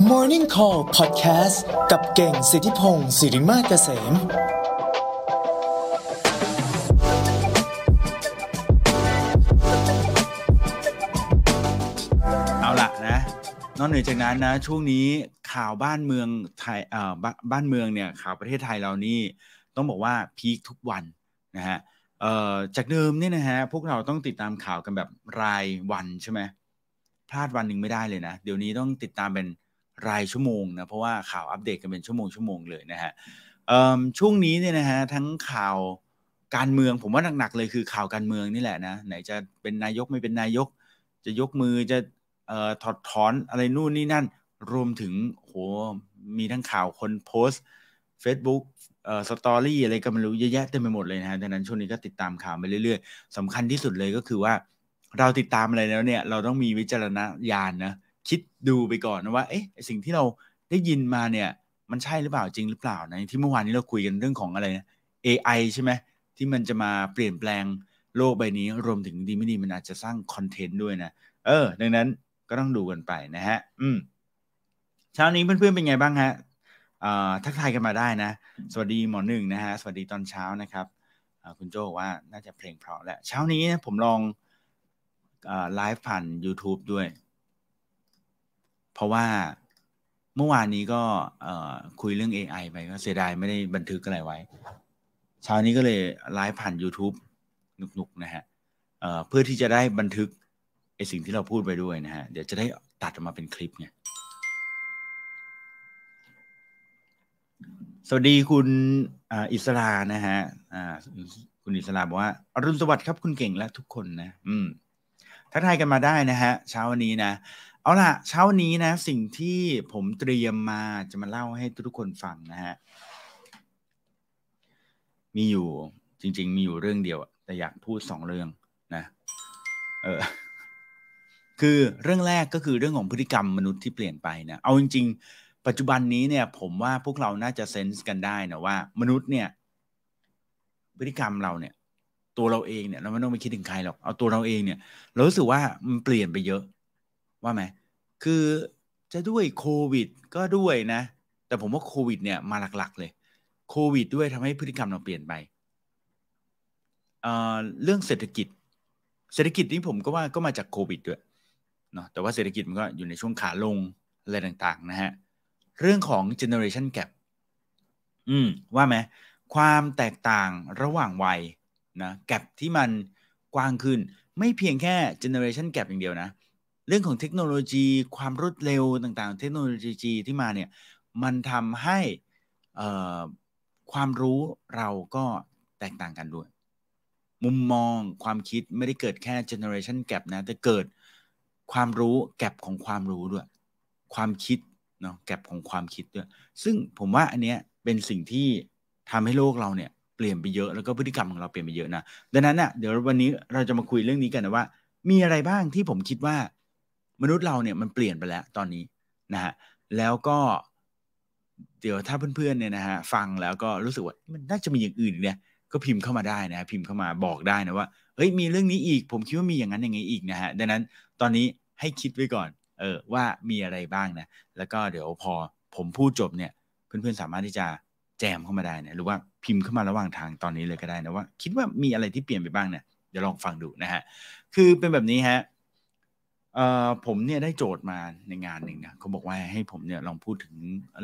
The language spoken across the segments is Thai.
Morning Call Podcast กับเก่งสิทธิพงศ์สิริมาเกษม เอาละนะ นอกเหนือจากนั้นนะ ช่วงนี้ข่าวบ้านเมืองไทยเอ่อบ้านบ้านเมืองเนี่ยข่าวประเทศไทยเรานี่ต้องบอกว่าพีคทุกวันนะฮะเอ่อจากเดิมเนี่ยนะฮะพวกเราต้องติดตามข่าวกันแบบรายวันใช่ไหมพลาดวันหนึ่งไม่ได้เลยนะ เดี๋ยวนี้ต้องติดตามเป็น รายชั่วโมงนะเพราะว่าข่าวอัปเดตกันเป็นชั่วโมงชั่วโมงเลยนะฮะช่วงนี้เนี่ยนะฮะทั้งข่าวการเมืองผมว่าหนักๆเลยคือข่าวการเมืองนี่แหละนะไหนจะเป็นนายกไม่เป็นนายก จะยกมือจะออถอดถอนอะไรนู่นนี่นั่น รวมถึงโหมีทั้งข่าวคนโพสต์ Facebook เอ่อสตอรี่อะไรก็ไม่รู้เยอะแยะเต็มไปหมดเลยนะฮะดังนั้นช่วงนี้ก็ติดตามข่าวไปเรื่อยๆสำคัญที่สุดเลยก็คือว่า เราติดตามอะไรแล้วเนี่ย เราต้องมีวิจารณญาณนะ คิดดูไปก่อนนะว่าเอ๊ะไอสิ่งที่เราได้ยินมาเนี่ยมันใช่หรือเปล่าจริงหรือเปล่านะที่เมื่อวานนี้เราคุยกันเรื่องของอะไรนะ AI ใช่ไหมที่มันจะมาเปลี่ยนแปลงโลกใบนี้รวมถึงดีไม่ดีมันอาจจะสร้างคอนเทนต์ด้วยนะเออ ดังนั้นก็ต้องดูกันไปนะฮะ อืมเช้านี้เพื่อนๆเป็นไงบ้างฮะอ่าทักทายกันมาได้นะ สวัสดีหมอหนึ่งนะฮะ สวัสดีตอนเช้านะครับคุณโจบอกว่าน่าจะเพลงเพราะแหละ เช้านี้ผมลองไลฟ์ผ่าน YouTube ด้วย เพราะว่าเมื่อวานนี้ก็คุยเรื่อง AI ไปก็เสียดายไม่ได้บันทึกอะไรไว้ เช้านี้ก็เลยไลฟ์ผ่าน YouTube นุกๆนะฮะเเพื่อที่จะได้บันทึกไอสิ่งที่เราพูดไปด้วยนะฮะ เดี๋ยวจะได้ตัดออกมาเป็นคลิปไงสวัสดีคุณอิสรานะฮะคุณอิสราบอกว่าอรุณสวัสดิ์ครับคุณเก่งและทุกคนนะ อืมทักทายกันมาได้นะฮะ เช้าวันนี้นะ เอาล่ะ เช้านนี้นะ สิ่งที่ผมเตรียมมาจะมาเล่าให้ทุกคนฟังนะฮะ มีอยู่จริง ๆ มีอยู่เรื่องเดียว แต่อยากพูดสองเรื่องนะ เออ คือเรื่องแรกก็คือเรื่องของพฤติกรรมมนุษย์ที่เปลี่ยนไปนะ เอาจริง ๆ ปัจจุบันนี้เนี่ย ผมว่าพวกเราน่าจะเซนส์กันได้นะว่า มนุษย์เนี่ย พฤติกรรมเราเนี่ย ตัวเราเองเนี่ย เราไม่ต้องไปคิดถึงใครหรอก เอาตัวเราเองเนี่ย เรารู้สึกว่ามันเปลี่ยนไปเยอะ ว่าไหมคือจะด้วยโควิด ก็ด้วยนะ แต่ผมว่าโควิด เนี่ยมาหลักๆ เลยโควิด ด้วยทำให้พฤติกรรมเราเปลี่ยนไปเเรื่องเศรษฐกิจ เศรษฐกิจนี่ผมก็ว่าก็มาจากโควิดด้วยเนาะแต่ว่าเศรษฐกิจมันก็อยู่ในช่วงขาลงอะไรต่างๆนะฮะเรื่องของ generation gap อืมว่าไหมความแตกต่างระหว่างวัยนะแกลบที่มันกว้างขึ้น ไม่เพียงแค่ generation gap อย่างเดียวนะ เรื่องของเทคโนโลยีความรวดเร็วต่างๆ เทคโนโลยีที่มาเนี่ยมันทำให้ความรู้เราก็แตกต่างกันด้วย มุมมองความคิดไม่ได้เกิดแค่ generation gap นะ แต่เกิดความรู้แกลบของความรู้ด้วย ความคิดเนาะแกลบของความคิดด้วย ซึ่งผมว่าอันเนี้ยเป็นสิ่งที่ทำให้โลกเราเนี่ยเปลี่ยนไปเยอะแล้วก็พฤติกรรมของเราเปลี่ยนไปเยอะนะดังนั้นเน่ะเดี๋ยววันนี้เราจะมาคุยเรื่องนี้กันนะว่า มีอะไรบ้างที่ผมคิดว่า มนุษย์เราเนี่ยมันเปลี่ยนไปแล้วตอนนี้นะฮะแล้วก็เดี๋ยวถ้าเพื่อนๆเนี่ยนะฮะฟังแล้วก็รู้สึกว่ามันน่าจะมีอย่างอื่นเนี่ยก็พิมพ์เข้ามาได้นะพิมพ์เข้ามาบอกได้นะว่าเฮ้ยมีเรื่องนี้อีก ผมคิดว่ามีอย่างนั้นอย่างนี้อีกนะฮะดังนั้นตอนนี้ให้คิดไว้ก่อนเออว่ามีอะไรบ้างนะแล้วก็เดี๋ยวพอผมพูดจบเนี่ยเพื่อนๆสามารถที่จะแจมเข้ามาได้นะหรือว่าพิมพ์เข้ามาระหว่างทางตอนนี้เลยก็ได้นะว่า คิดว่ามีอะไรที่เปลี่ยนไปบ้างเนี่ยเดี๋ยวลองฟังดูนะฮะคือเป็นแบบนี้ฮะเอ่อ ผมเนี่ยได้โจทย์มาในงานหนึ่งนะเขาบอกว่าให้ผมเนี่ยลองพูดถึง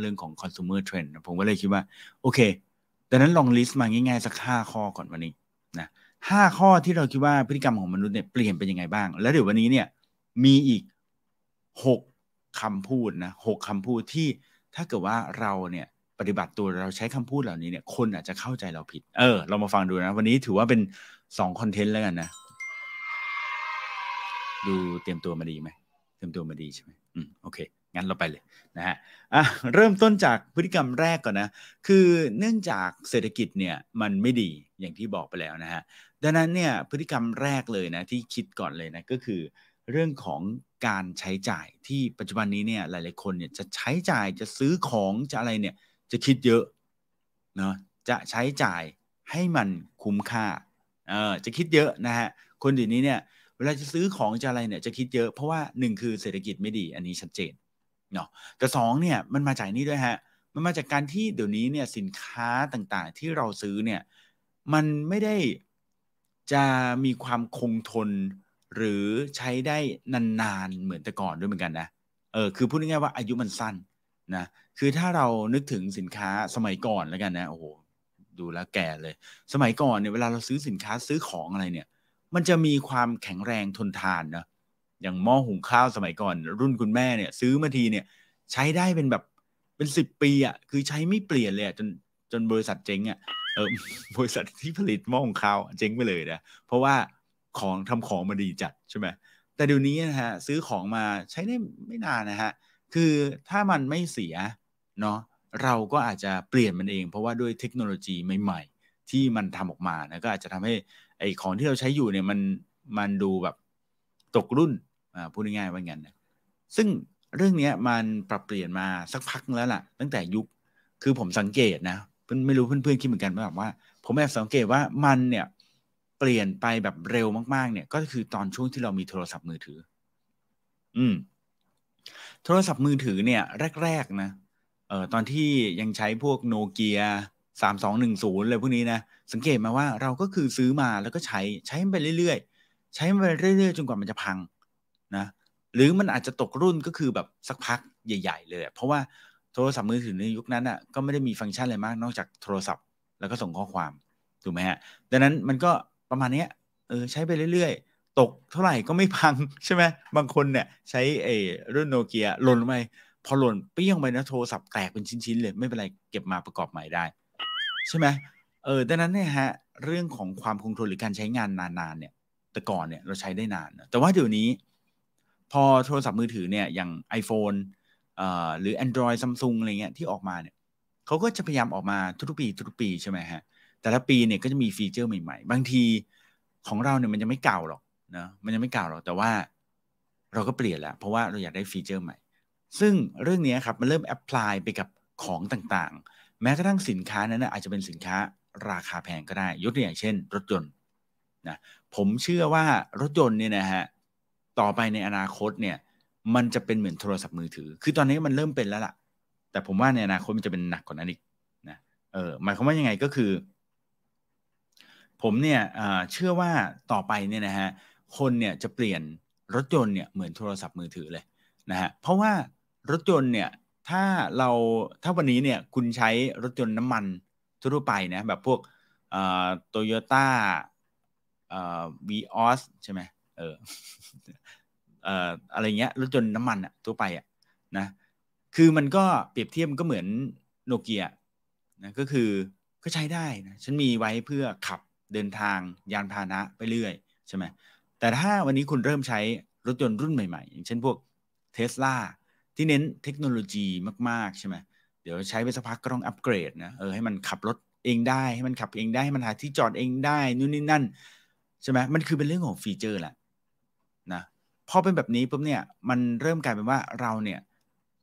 เรื่องของ consumer trend ผมก็เลยคิดว่า โอเคดังนั้นลองลิสต์มาง่ายๆ สักห้าข้อก่อนวันนี้นะห้าข้อที่เราคิดว่าพฤติกรรมของมนุษย์เนี่ยเปลี่ยนเป็นยังไงบ้าง แล้วเดี๋ยววันนี้เนี่ยมีอีกหกคำพูดนะหกคำพูดที่ถ้าเกิดว่าเราเนี่ยปฏิบัติตัวเราใช้คำพูดเหล่านี้เนี่ยคนอาจจะเข้าใจเราผิด เออ เรามาฟังดูนะ วันนี้ถือว่าเป็นสองคอนเทนต์แล้วกันนะ ดูเตรียมตัวมาดีไหมเตรียมตัวมาดีใช่ไหมอืมโอเค งั้นเราไปเลยนะฮะอะเริ่มต้นจากพฤติกรรมแรกก่อนนะ คือเนื่องจากเศรษฐกิจเนี่ยมันไม่ดีอย่างที่บอกไปแล้วนะฮะดังนั้นเนี่ยพฤติกรรมแรกเลยนะที่คิดก่อนเลยนะก็คือเรื่องของการใช้จ่ายที่ปัจจุบันนี้เนี่ยหลายๆคนเนี่ยจะใช้จ่ายจะซื้อของจะอะไรเนี่ยจะคิดเยอะเนาะจะใช้จ่ายให้มันคุ้มค่าเออจะคิดเยอะนะฮะคนเดี๋ยวนี้เนี่ย เวลาจะซื้อของจะอะไรเนี่ยจะคิดเยอะเพราะว่าหนึ่งคือเศรษฐกิจไม่ดีอันนี้ชัดเจนเนาะแต่สองเนี่ยมันมาจากนี่ด้วยฮะมันมาจากการที่เดี๋ยวนี้เนี่ยสินค้าต่างๆ ที่เราซื้อเนี่ยมันไม่ได้จะมีความคงทนหรือใช้ได้นานๆเหมือนแต่ก่อนด้วยเหมือนกันนะเออคือพูดง่ายๆว่าอายุมันสั้นนะคือถ้าเรานึกถึงสินค้าสมัยก่อนแล้วกันนะโอ้โหดูแลแก่เลย สมัยก่อนเนี่ยเวลาเราซื้อสินค้าซื้อของอะไรเนี่ย มันจะมีความแข็งแรงทนทานนะอย่างหม้อหุงข้าวสมัยก่อน รุ่นคุณแม่เนี่ย ซื้อมาทีเนี่ย ใช้ได้เป็นแบบเป็นสิบปีอะ่ะคือใช้ไม่เปลี่ยนเลยจนจนบริษัทเจ๊งอะ่ะเออบริษัทที่ผลิตหม้อหุงข้าวเจ๊งไปเลยนะเพราะว่าของทำของมาดีจัดใช่ไหมแต่เดี๋ยวนี้นะฮะซื้อของมาใช้ได้ไม่นานนะฮะคือถ้ามันไม่เสียเนาะเราก็อาจจะเปลี่ยนมันเอง เพราะว่าด้วยเทคโนโลยีใหม่ ๆ ที่มันทำออกมานะก็อาจจะทำให้ ไอ้ของที่เราใช้อยู่เนี่ยมันมันดูแบบตกรุ่นอ่าพูดง่ายๆว่างั้นนะซึ่งเรื่องนี้มันปรับเปลี่ยนมาสักพักแล้วล่ะ ตั้งแต่ยุคคือผมสังเกตนะเพื่อนไม่รู้เพื่อนๆคิดเหมือนกันไหมแบบว่า ผมแอบสังเกตว่ามันเนี่ยเปลี่ยนไปแบบเร็วมากๆ เนี่ยก็คือตอนช่วงที่เรามีโทรศัพท์มือถือ อืม โทรศัพท์มือถือเนี่ย แรก ๆ นะเอ่อตอนที่ยังใช้พวกโนเกีย สามสองหนึ่งศูนย์เลยพวกนี้นะ สังเกตมาว่าเราก็คือซื้อมาแล้วก็ใช้ใช้ไปเรื่อยๆ ใช้ไปเรื่อยๆ จนกว่ามันจะพังนะหรือมันอาจจะตกรุ่นก็คือแบบสักพักใหญ่ ๆ เลย เพราะว่าโทรศัพท์มือถือในยุคนั้นอะก็ไม่ได้มีฟังก์ชันอะไรมากนอกจากโทรศัพท์แล้วก็ส่งข้อความถูกไหมฮะดังนั้นมันก็ประมาณนี้เออใช้ไปเรื่อยๆ ตกเท่าไหร่ก็ไม่พังใช่ไหมบางคนเนี่ยใช้ไอ้รุ่นโนเกียหล่นลงไปพอหล่นเปี้ยงไปนะโทรศัพท์แตกเป็นชิ้นๆเลยไม่เป็นไรเก็บมาประกอบใหม่ได้ ใช่ไหมเออดังนั้นเนี่ยฮะเรื่องของความคงทนหรือการใช้งานนานๆเนี่ย แต่ก่อนเนี่ยเราใช้ได้นาน แต่ว่าเดี๋ยวนี้ พอโทรศัพท์มือถือเนี่ยอย่าง iPhone เอ่อหรือ Android Samsung อะไรเงี้ยที่ออกมาเนี่ยเขาก็จะพยายามออกมาทุกๆปีทุกๆปีใช่ไหมฮะแต่ละปีเนี่ยก็จะมีฟีเจอร์ใหม่ๆ บางทีของเราเนี่ยมันจะไม่เก่าหรอกนะมันยังไม่เก่าหรอกแต่ว่าเราก็เปลี่ยนแล้ว เพราะว่าเราอยากได้ฟีเจอร์ใหม่ ซึ่งเรื่องนี้ครับมันเริ่มแอพพลายไปกับของต่างๆ แม้กระทั่งสินค้านั้นนะอาจจะเป็นสินค้าราคาแพงก็ได้ ยกตัวอย่างเช่น รถยนต์นะผมเชื่อว่ารถยนต์เนี่ยนะฮะต่อไปในอนาคตเนี่ยมันจะเป็นเหมือนโทรศัพท์มือถือ คือตอนนี้มันเริ่มเป็นแล้วล่ะ แต่ผมว่าในอนาคตมันจะเป็นหนักกว่านั้นอีกนะเออหมายความว่ายังไงก็คือ ผมเนี่ยเชื่อว่าต่อไปเนี่ยนะฮะคนเนี่ยจะเปลี่ยนรถยนต์เนี่ยเหมือนโทรศัพท์มือถือเลยนะฮะเพราะว่ารถยนต์เนี่ย ถ้าเราถ้าวันนี้เนี่ยคุณใช้รถยนต์น้ำมันทั่วไปนะแบบพวกโตโยต้าวีออสใช่ไหมเออเอออะไรเงี้ยรถยนต์น้ำมันอะทั่วไปอะนะคือมันก็เปรียบเทียบมันก็เหมือนโนเกียนะก็คือก็ใช้ได้นะฉันมีไว้เพื่อขับเดินทางยานพาหนะไปเรื่อยใช่ไหมแต่ถ้าวันนี้คุณเริ่มใช้รถยนต์รุ่นใหม่ๆ อย่างเช่นพวกเทสลา ที่เน้นเทคโนโลยีมากๆใช่ไหมเดี๋ยวใช้ไปสักพักก็ต้องอัปเกรดนะเออให้มันขับรถเองได้ให้มันขับเองได้ให้มันหาที่จอดเองได้นู่นนี่นั่นใช่ไหมมันคือเป็นเรื่องของฟีเจอร์แหละนะพอเป็นแบบนี้ปุ๊บเนี่ยมันเริ่มกลายเป็นว่าเราเนี่ย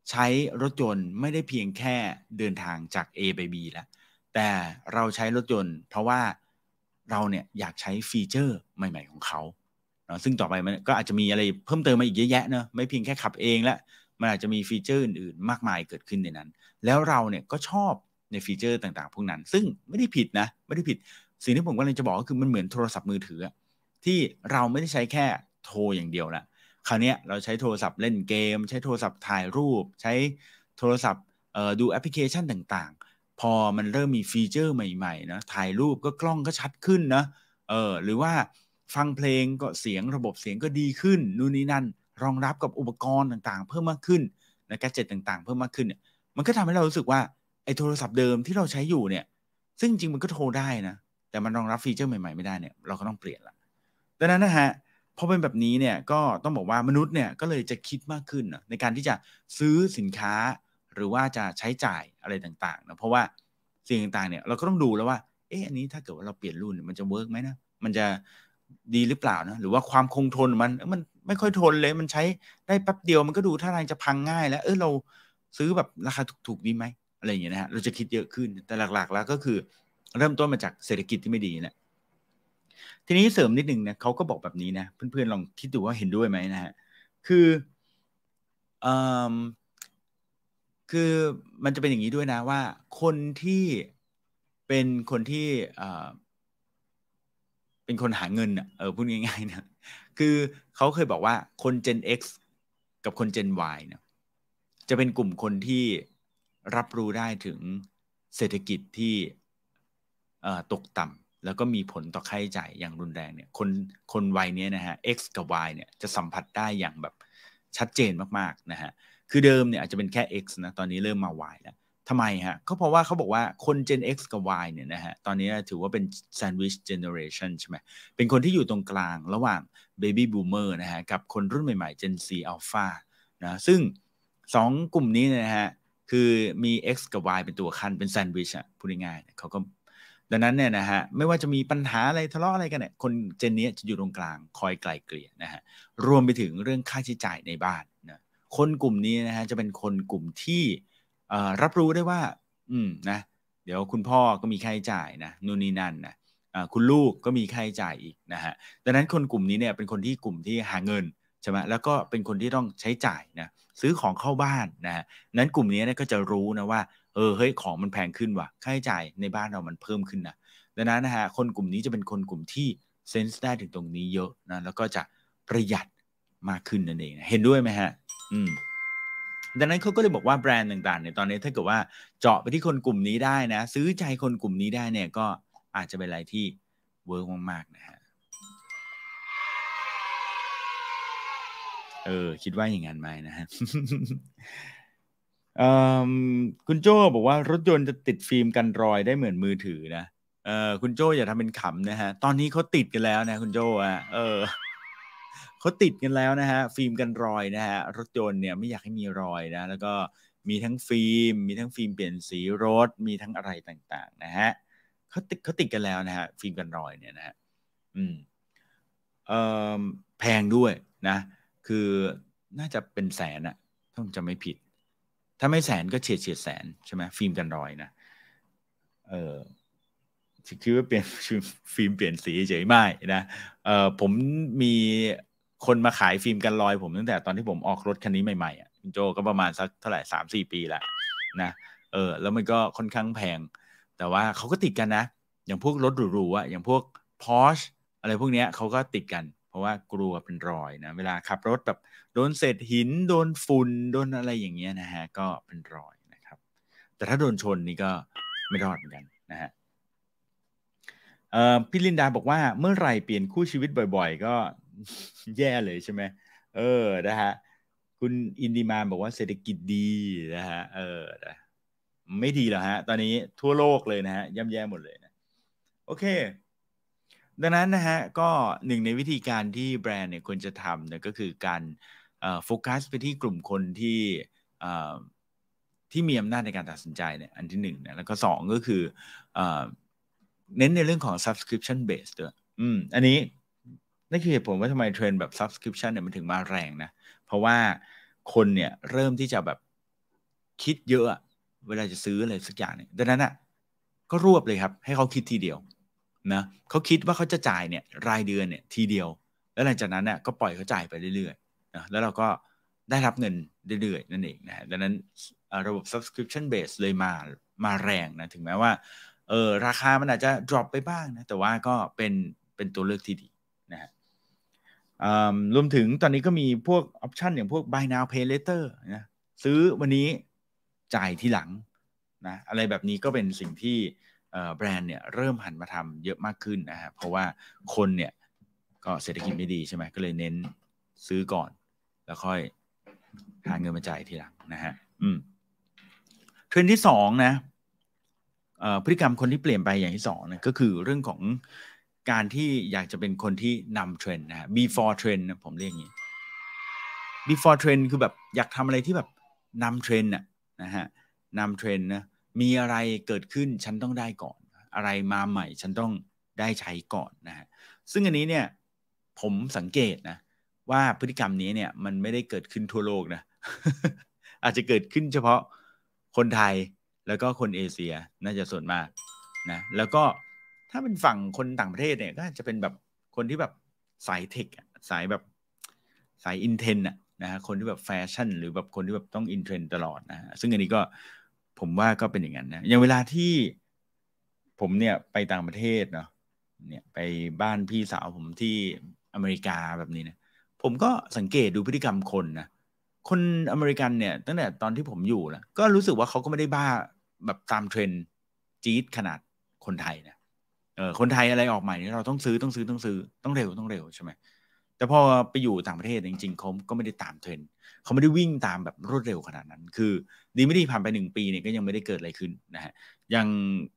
ใช้รถยนต์ไม่ได้เพียงแค่เดินทางจาก A ไป B แล้ว แต่เราใช้รถยนต์เพราะว่าเราเนี่ยอยากใช้ฟีเจอร์ใหม่ ๆของเขาซึ่งต่อไปมันก็อาจจะมีอะไรเพิ่มเติมมาอีกเยอะแยะเนอะไม่เพียงแค่ขับเองแล้ว มันอาจจะมีฟีเจอร์อื่นๆ มากมายเกิดขึ้นในนั้น แล้วเราเนี่ยก็ชอบในฟีเจอร์ต่างๆ พวกนั้น ซึ่งไม่ได้ผิดนะ ไม่ได้ผิด สิ่งที่ผมกำลังจะบอกก็คือมันเหมือนโทรศัพท์มือถือ ที่เราไม่ได้ใช้แค่โทรอย่างเดียวละคราวนี้เราใช้โทรศัพท์เล่นเกม ใช้โทรศัพท์ถ่ายรูป ใช้โทรศัพท์ดูแอปพลิเคชันต่างๆ พอมันเริ่มมีฟีเจอร์ใหม่ๆนะถ่ายรูปก็กล้องก็ชัดขึ้นนะเออหรือว่าฟังเพลงก็เสียงระบบเสียงก็ดีขึ้นนู่นนี่นั่น รองรับกับอุปกรณ์ต่างๆ เพิ่มมากขึ้นและ gadget ต่างๆ เพิ่มมากขึ้นเนี่ยมันก็ทำให้เรารู้สึกว่าไอ้โทรศัพท์เดิมที่เราใช้อยู่เนี่ย ซึ่งจริงมันก็โทรได้นะแต่มันรองรับฟีเจอร์ใหม่ๆไม่ได้เนี่ยเราก็ต้องเปลี่ยนละดังนั้นนะฮะพอเป็นแบบนี้เนี่ยก็ต้องบอกว่ามนุษย์เนี่ยก็เลยจะคิดมากขึ้นนะในการที่จะซื้อสินค้าหรือว่าจะใช้จ่ายอะไรต่างๆนะเพราะว่าสิ่งต่างๆเนี่ยเราก็ต้องดูแล้วว่าเอ๊ะอันนี้ถ้าเกิดว่าเราเปลี่ยนรุ่นมันจะ work ไหมนะมันจะดีหรือเปล่านะหรือว่าความคงทนมันมัน ไม่ค่อยทนเลย มันใช้ได้แป๊บเดียวมันก็ดูท่าทางจะพังง่าย แล้วเออเราซื้อแบบราคาถูกๆดีไหมอะไรอย่างเงี้ยนะฮะเราจะคิดเยอะขึ้นแต่หลักๆ แล้วก็คือ เริ่มต้นมาจากเศรษฐกิจที่ไม่ดีนะทีนี้เสริมนิดนึงนะเขาก็บอกแบบนี้นะเพื่อนๆลองคิดดูว่าเห็นด้วยไหมนะฮะคือคือมันจะเป็นอย่างนี้ด้วยนะว่า คนที่เป็นคนที่เป็นคนหาเงินอะเออพูดง่ายๆนะ คือเขาเคยบอกว่าคน Gen X กับคน Gen Y เนี่ยจะเป็นกลุ่มคนที่รับรู้ได้ถึงเศรษฐกิจที่ตกต่ำแล้วก็มีผลต่อค่าใช้จ่ายอย่างรุนแรงเนี่ยคนคนวัยนี้นะฮะ X กับ Y เนี่ยจะสัมผัสได้อย่างแบบชัดเจนมากๆนะฮะคือเดิมเนี่ยอาจจะเป็นแค่ X นะตอนนี้เริ่มมา Y แล้ว ทำไมฮะก็เพราะว่าเขาบอกว่าคน Gen X กับ Y เนี่ยนะฮะ ตอนนี้ถือว่าเป็น Sandwich Generation ใช่ไหมเป็นคนที่อยู่ตรงกลางระหว่าง Baby Boomer นะฮะ กับคนรุ่นใหม่ๆ Gen Z Alpha นะซึ่ง 2 กลุ่มนี้นะฮะ คือมี X กับ Y เป็นตัวขั้นเป็นแซนด์วิชอะพูดง่ายๆเขาก็ดังนั้นเนี่ยนะฮะไม่ว่าจะมีปัญหาอะไรทะเลาะอะไรกันเนี่ยคนเจนนี้จะอยู่ตรงกลางคอยไกลเกลี่ยนะฮะรวมไปถึงเรื่องค่าใช้จ่ายในบ้านนะคนกลุ่มนี้นะฮะจะเป็นคนกลุ่มที่ รับรู้ได้ว่า อืมนะ เดี๋ยวคุณพ่อก็มีค่าใช้จ่ายนะนู่นนี่นั่นนะคุณลูกก็มีค่าใช้จ่ายอีกนะฮะดังนั้นคนกลุ่มนี้เนี่ยเป็นคนที่กลุ่มที่หาเงินใช่ไหมแล้วก็เป็นคนที่ต้องใช้จ่ายนะซื้อของเข้าบ้านนะฮะนั้นกลุ่มนี้เนี่ยก็จะรู้นะว่าเออเฮ้ยของมันแพงขึ้นว่ะค่าใช้จ่ายในบ้านเรามันเพิ่มขึ้นนะดังนั้นนะฮะคนกลุ่มนี้จะเป็นคนกลุ่มที่เซนส์ได้ถึงตรงนี้เยอะนะแล้วก็จะประหยัดมากขึ้นนั่นเองเห็นด้วยไหมฮะ อืม ดังนั้นเขาก็เลยบอกว่าแบรนด์ต่างๆเนี่ยตอนนี้ถ้าเกิดว่าเจาะไปที่คนกลุ่มนี้ได้นะ ซื้อใจคนกลุ่มนี้ได้เนี่ยก็อาจจะเป็นอะไรที่ work มากๆนะฮะเออคิดว่าอย่างนั้นไหมนะฮะคุณโจ้บอกว่ารถยนต์จะติดฟิล์มกันรอยได้เหมือนมือถือนะเออคุณโจ้อย่าทำเป็นขำนะฮะ ตอนนี้เขาติดกันแล้วนะ คุณโจ้อะเออ เขาติดกันแล้วนะฮะฟิล์มกันรอยนะฮะรถยนต์เนี่ยไม่อยากให้มีรอยนะแล้วก็มีทั้งฟิล์ม มีทั้งฟิล์มเปลี่ยนสีรถ มีทั้งอะไรต่างๆนะฮะเขาติดเขาติดกันแล้วนะฮะฟิล์มกันรอยเนี่ยนะฮะอืมเอ่อแพงด้วยนะ คือน่าจะเป็นแสนอะถ้าผมจะไม่ผิด ถ้าไม่แสนก็เฉียดเฉียดแสนใช่ไหมฟิล์มกันรอยนะเออคิดว่าเปลี่ยนฟิล์มเปลี่ยนสีเฉยไม่นะเออผมมี คนมาขายฟิล์มกันรอยผมตั้งแต่ตอนที่ผมออกรถคันนี้ใหม่ๆอะโจก็ประมาณสักเท่าไหร่สามสี่ปีแหล้วนะเออแล้วมันก็ค่อนข้างแพง แต่ว่าเขาก็ติดกันนะ อย่างพวกรถหรูๆอะอย่างพวก Porsche อะไรพวกนี้เขาก็ติดกัน เพราะว่ากลัวเป็นรอยนะ เวลาขับรถแบบโดนเศษหินโดนฝุ่นโดนอะไรอย่างเงี้ยนะฮะก็เป็นรอยนะครับ แต่ถ้าโดนชนนี่ก็ไม่รอดเหมือนกันนะฮะพี่ลินดาบอกว่าเมื่อไหร่เปลี่ยนคู่ชีวิตบ่อย ๆ ก็ แย่เลยใช่ไหมเออนะฮะคุณอินดีมาบอกว่าเศรษฐกิจดีนะฮะเออไม่ดีหรอฮะ ตอนนี้ทั่วโลกเลยนะฮะย่ำแย่หมดเลยนะโอเค ดังนั้นนะฮะก็หนึ่งในวิธีการที่แบรนด์เนี่ยควรจะทำเนี่ยก็คือการโฟกัสไปที่กลุ่มคนที่ที่มีอำนาจในการตัดสินใจเนี่ยอันที่หนึ่งนะแล้วก็สองก็คือเน้นในเรื่องของ subscription base ด้วยอืมอันนี้ นั่นคือเหตุผลว่าทำไมเทรนด์แบบ subscription เนี่ยมันถึงมาแรงนะ เพราะว่าคนเนี่ยเริ่มที่จะแบบคิดเยอะ เวลาจะซื้ออะไรสักอย่างเนี่ยดังนั้นอะก็รวบเลยครับ ให้เขาคิดทีเดียวนะเขาคิดว่าเขาจะจ่ายเนี่ยรายเดือนเนี่ยทีเดียว แล้วหลังจากนั้นเนี่ยก็ปล่อยเขาจ่ายไปเรื่อยๆนะแล้วเราก็ได้รับเงินเรื่อยๆนั่นเองนะดังนั้นระบบ subscription base เลยมามาแรงนะถึงแม้ว่าเออราคามันอาจจะ drop ไปบ้างนะแต่ว่าก็เป็นเป็นตัวเลือกที่ดี รวมถึงตอนนี้ก็มีพวกออปชันอย่างพวก buy now pay later นะซื้อวันนี้จ่ายทีหลังนะอะไรแบบนี้ก็เป็นสิ่งที่แบรนด์เนี่ยเริ่มหันมาทำเยอะมากขึ้นนะฮะเพราะว่าคนเนี่ยก็เศรษฐกิจไม่ดีใช่ไหมก็เลยเน้นซื้อก่อน แล้วค่อยหาเงินมาจ่ายทีหลังนะฮะอืมเทรนด์ที่สองนะพฤติกรรมคนที่เปลี่ยนไปอย่างที่สองนะก็คือเรื่องของ การที่อยากจะเป็นคนที่นำเทรนด์นะฮะ before trend นะผมเรียกอย่างนี้ before trend คือแบบอยากทำอะไรที่แบบนำเทรนด์นะฮะนำเทรนด์นะมีอะไรเกิดขึ้นฉันต้องได้ก่อน อะไรมาใหม่ฉันต้องได้ใช้ก่อนนะฮะซึ่งอันนี้เนี่ยผมสังเกตนะว่าพฤติกรรมนี้เนี่ยมันไม่ได้เกิดขึ้นทั่วโลกนะอาจจะเกิดขึ้นเฉพาะคนไทยแล้วก็คนเอเชียน่าจะส่วนมากนะแล้วก็ ถ้าเป็นฝั่งคนต่างประเทศเนี่ยก็จะเป็นแบบคนที่แบบสายเทคสายแบบสาย in trend นะฮะคนที่แบบแฟชั่น หรือแบบคนที่แบบต้อง in trend ตลอดนะฮะซึ่งอันนี้ก็ผมว่าก็เป็นอย่างนั้นนะอย่างเวลาที่ผมเนี่ยไปต่างประเทศเนาะเนี่ยไปบ้านพี่สาวผมที่อเมริกาแบบนี้นะผมก็สังเกตดูพฤติกรรมคนนะคนอเมริกันเนี่ยตั้งแต่ตอนที่ผมอยู่นะก็รู้สึกว่าเขาก็ไม่ได้บ้าแบบตามเทรนจี๊ดขนาดคนไทยนะ ออคนไทยอะไรออกใหม่นี่เราต้องซื้อต้องซื้อต้องซื้อต้องเร็วต้องเร็วใช่ไหมแต่พอไปอยู่ต่างประเทศจริงๆเขาก็ไม่ได้ตามเทรนด์เขาไม่ได้วิ่งตามแบบรวดเร็วขนาดนั้น คือ ดีไม่ดีผ่านไปหนึ่งปีเนี่ยก็ยังไม่ได้เกิดอะไรขึ้นนะฮะอย่าง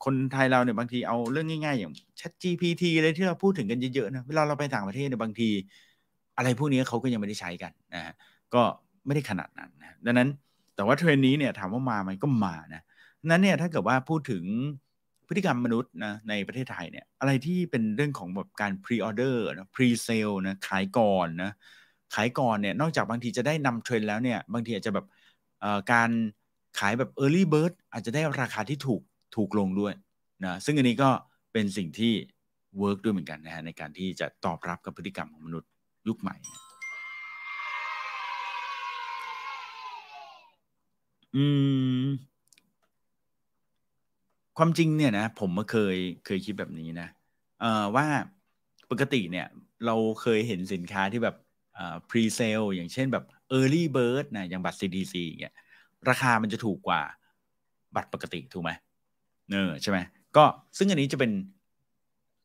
คนไทยเราเนี่ยบางทีเอาเรื่องง่าย ๆ อย่าง Chat GPT อะไรที่เราพูดถึงกันเยอะๆนะเวลาเราไปต่างประเทศเนี่ยบางที อะไรพวกนี้เขาก็ยังไม่ได้ใช้กันนะฮะก็ไม่ได้ขนาดนั้นนะดังนั้นแต่ว่าเทรนนี้เนี่ยถามว่ามาไหมก็มานะนั้นเนี่ยถ้าเกิดว่าพูดถึง พฤติกรรมมนุษย์นะในประเทศไทยเนี่ยอะไรที่เป็นเรื่องของแบบการ pre-order นะ presale นะขายก่อนนะขายก่อนเนี่ยนอกจากบางทีจะได้นำเทรนด์แล้วเนี่ยบางทีอาจจะแบบการขายแบบ Early Bird อาจจะได้ราคาที่ถูกถูกลงด้วยนะซึ่งอันนี้ก็เป็นสิ่งที่ work ด้วยเหมือนกันนะฮะในการที่จะตอบรับกับพฤติกรรมของมนุษย์ยุคใหม่ อืม ความจริงเนี่ยนะผมก็เคยเคยคิดแบบนี้นะเอ่อว่าปกติเนี่ยเราเคยเห็นสินค้าที่แบบอ่า pre sale อย่างเช่นแบบ early bird นะอย่างบัตร CDC อย่างเงี้ยราคามันจะถูกกว่าบัตรปกติถูกไหมเนอใช่ไหมก็ซึ่งอันนี้จะเป็น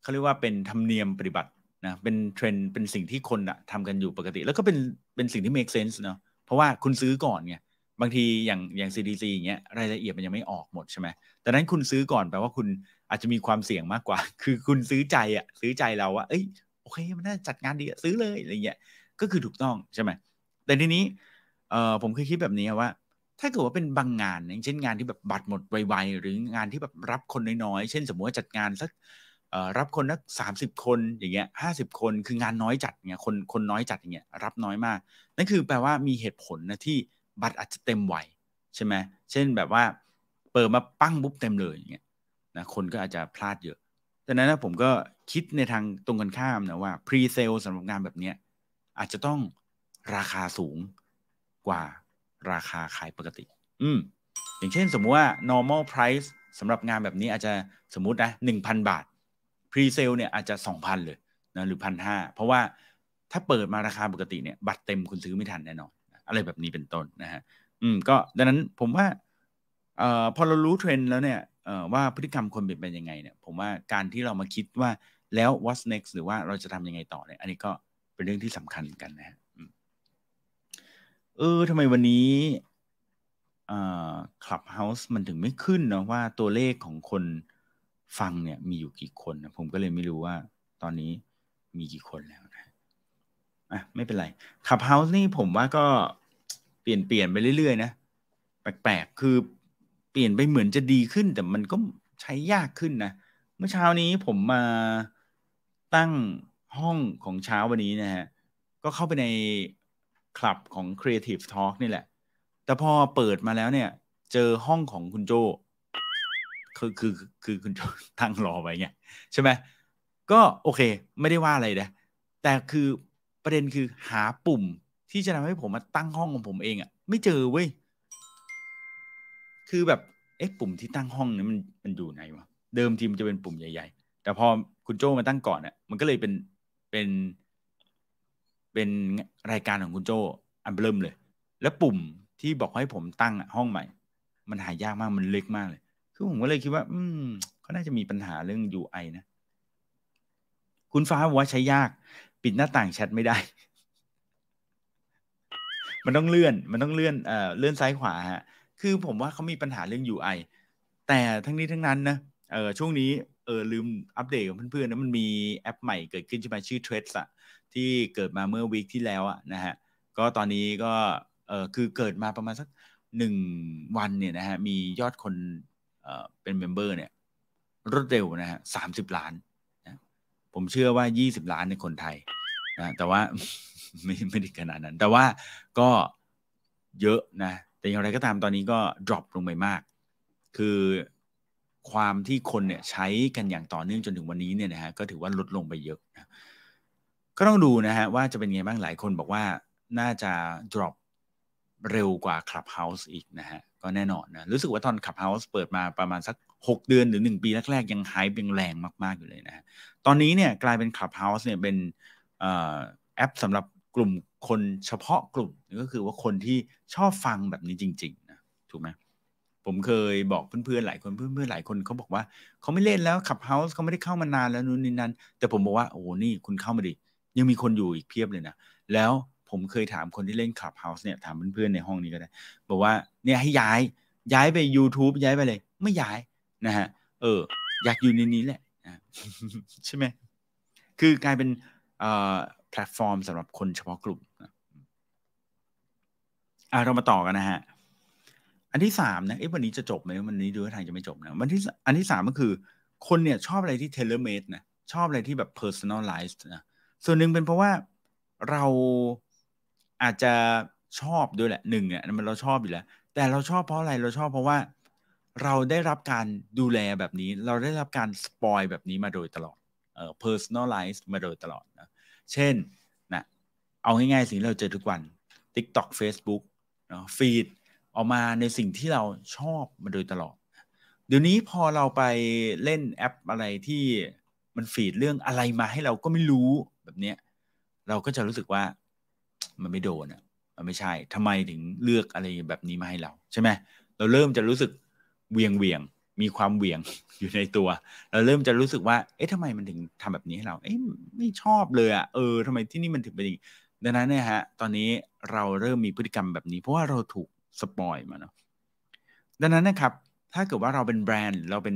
เขาเรียกว่าเป็นธรรมเนียมปฏิบัตินะเป็นเทรนเป็นสิ่งที่คนอะทำกันอยู่ปกติ แล้วก็เป็นเป็นสิ่งที่ make sense เนาะเพราะว่าคุณซื้อก่อนไง บางทีอย่างอย่าง CDC อย่างเงี้ยรายละเอียดมันยังไม่ออกหมดใช่ไหมแต่นั้นคุณซื้อก่อนแปลว่าคุณอาจจะมีความเสี่ยงมากกว่า คือคุณซื้อใจอะซื้อใจเราว่าเอ้ยโอเคมันน่าจัดงานดีอะซื้อเลยอะไรเงี้ยก็คือถูกต้องใช่ไหมแต่ทีนี้เอ่อผมเคยคิดแบบนี้ว่า ถ้าเกิดว่าเป็นบางงานอย่างเช่นงานที่แบบบัตรหมดไวๆหรืองานที่แบบรับคนน้อยๆเช่น สมมติว่าจัดงานสักรับคนนักสามสิบคนอย่างเงี้ยห้าสิบคนคืองานน้อยจัดเงี้ยคนคนน้อยจัดอย่างเงี้ยรับน้อยมากนั่นคือแปลว่ามีเหตุผลนะที่ บัตรอาจจะเต็มไวใช่ไหมเช่นแบบว่าเปิดมาปั้งปุ๊บเต็มเลยอย่างเงี้ยนะคนก็อาจจะพลาดเยอะดังนั้นนะผมก็คิดในทางตรงกันข้ามนะว่าพรีเซลสำหรับงานแบบเนี้ยอาจจะต้องราคาสูงกว่าราคาขายปกติ อืมอย่างเช่นสมมุติว่า normal price สำหรับงานแบบนี้อาจจะสมมุตินะหนึ่งพันบาท pre sale เนี่ยอาจจะสองพันเลยนะหรือพันห้าเพราะว่าถ้าเปิดมาราคาปกติเนี่ยบัตรเต็มคุณซื้อไม่ทันแน่นอน อะไรแบบนี้เป็นต้นนะฮะอืมก็ดังนั้นผมว่าเอ่อพอเรารู้เทรนด์แล้วเนี่ยเอ่อว่าพฤติกรรมคนเปลี่ยนไปยังไงเนี่ย ผมว่าการที่เรามาคิดว่าแล้ว what's next หรือว่าเราจะทำยังไงต่อเนี่ยอันนี้ก็เป็นเรื่องที่สำคัญกันนะฮะเออทำไมวันนี้คลับเฮาส์มันถึงไม่ขึ้นนะว่าตัวเลขของคนฟังเนี่ยมีอยู่กี่คนนะผมก็เลยไม่รู้ว่าตอนนี้มีกี่คนแล้วนะอะไม่เป็นไรคลับเฮาส์นี่ผมว่าก็เลี่ยนเปลี่ยนไปเรื่อยๆนะแปลกๆคือเปลี่ยนไปเหมือนจะดีขึ้น แต่มันก็ใช้ยากขึ้นนะเมื่อเช้านี้ผมมาตั้งห้องของเช้าวันนี้นะฮะก็เข้าไปในคลับของ Creative Talk นี่แหละ แต่พอเปิดมาแล้วเนี่ย เจอห้องของคุณโจคือคือคือคุณโจตั้งรอไว้ไงใช่ไหมก็โอเค ไม่ได้ว่าอะไรนะแต่คือประเด็นคือหาปุ่ม ที่จะทำให้ผมมาตั้งห้องของผมเองอะ่ะ ไม่เจอเว้ยคือแบบเอ๊ะปุ่มที่ตั้งห้องนี่มันมันอยู่ไหนวะเดิมทีมจะเป็นปุ่มใหญ่ ๆ แต่พอคุณโจมาตั้งก่อนอะ่ะ มันก็เลยเป็นเป็น เป็นรายการของคุณโจอันเริ่มเลย แล้วปุ่มที่บอกให้ผมตั้งห้องใหม่ มันหายากมากมันเล็กมากเลย คือผมก็เลยคิดว่า อืมเขาน่าจะมีปัญหาเรื่อง UI นะคุณฟ้าบอกว่าใช้ยาก ปิดหน้าต่างแชทไม่ได้ มันต้องเลื่อนมันต้องเลื่อนเอ่อเลื่อนซ้ายขวาฮะคือผมว่าเขามีปัญหาเรื่อง UI แต่ทั้งนี้ทั้งนั้นนะเออช่วงนี้เออลืมอัปเดตกับเพื่อนๆนะมันมีแอปใหม่เกิดขึ้นใช่ไหมชื่อ Threads อะที่เกิดมาเมื่อ week ที่แล้วอะนะฮะก็ตอนนี้ก็เออคือเกิดมาประมาณสักหนึ่งวันเนี่ยนะฮะมียอดคนเออเป็น member เนี่ยรวดเร็วนะฮะสามสิบล้านนะผมเชื่อว่ายี่สิบล้านในคนไทยนะแต่ว่า ไม่ไม่ได้ขนาดนั้น แต่ว่าก็เยอะนะ แต่อย่างไรก็ตามตอนนี้ก็ drop ลงไปมาก คือความที่คนเนี่ยใช้กันอย่างต่อเนื่องจนถึงวันนี้เนี่ยนะฮะก็ถือว่าลดลงไปเยอะนะก็ต้องดูนะฮะว่าจะเป็นไงบ้างหลายคนบอกว่าน่าจะ drop เร็วกว่า Clubhouse อีกนะฮะ ก็แน่นอนนะ รู้สึกว่าตอน Clubhouse เปิดมาประมาณสัก 6 เดือนหรือ 1 ปีแรกๆ ยังไฮป์ยังแรงมาก ๆ อยู่เลยนะฮะ ตอนนี้เนี่ยกลายเป็น Clubhouse เนี่ยเป็นแอปสำหรับ กลุ่มคนเฉพาะกลุ่มก็คือว่าคนที่ชอบฟังแบบนี้จริงๆนะถูกไหมผมเคยบอกเพื่อนๆหลายคนเพื่อนๆหลายคนเขาบอกว่าเขาไม่เล่นแล้วขับเฮาส์เขาไม่ได้เข้ามานานแล้วนู่นนี่นั่นแต่ผมบอกว่าโอ้นี่คุณเข้ามาดิยังมีคนอยู่อีกเพียบเลยนะแล้วผมเคยถามคนที่เล่นขับเฮาส์เนี่ยถามเพื่อนๆในห้องนี้ก็ได้ บอกว่าเนี่ยให้ย้ายย้ายไป YouTube ย้ายไปเลย ไม่ย้ายนะฮะเออ อยากอยู่ในนี้แหละใช่ไหมคือกลายเป็น แพลตฟอร์มสำหรับคนเฉพาะกลุ่มอะเรามาต่อกันนะฮะ อันที่สามนะเอ๊ะวันนี้จะจบไหมวันนี้ดูท่าทางจะไม่จบนะวันที่อันที่สามก็คือ คนเนี่ยชอบอะไรที่เทเลเมดนะชอบอะไรที่แบบ personalized นะส่วนหนึ่งเป็นเพราะว่าเราอาจจะชอบด้วยแหละหนึ่งเนี่ยมันเราชอบอยู่แล้ว แต่เราชอบเพราะอะไรเราชอบเพราะว่าเราได้รับการดูแลแบบนี้ เราได้รับการสปอยแบบนี้มาโดยตลอดเอ่อ personalized มาโดยตลอด เช่นนะเอาง่ายๆสิ่งที่เราเจอทุกวัน TikTok Facebook เนาะฟีดออกมาในสิ่งที่เราชอบมาโดยตลอด เดี๋ยวนี้พอเราไปเล่นแอปอะไรที่มันฟีดเรื่องอะไรมาให้เราก็ไม่รู้แบบเนี้ยเราก็จะรู้สึกว่ามันไม่โดนอะมันไม่ใช่ทำไมถึงเลือกอะไรแบบนี้มาให้เรา ใช่ไหมเราเริ่มจะรู้สึกเวียงเวียง มีความเวียงอยู่ในตัว เราเริ่มจะรู้สึกว่า เอ๊ะทำไมมันถึงทำแบบนี้ให้เรา เอ๊ะไม่ชอบเลยอะ เออทำไมที่นี่มันถึงเป็นอย่างดังนั้นเนี่ยฮะ ตอนนี้เราเริ่มมีพฤติกรรมแบบนี้ เพราะว่าเราถูกสปอยมาเนาะ ดังนั้นนะครับ ถ้าเกิดว่าเราเป็นแบรนด์ เราเป็น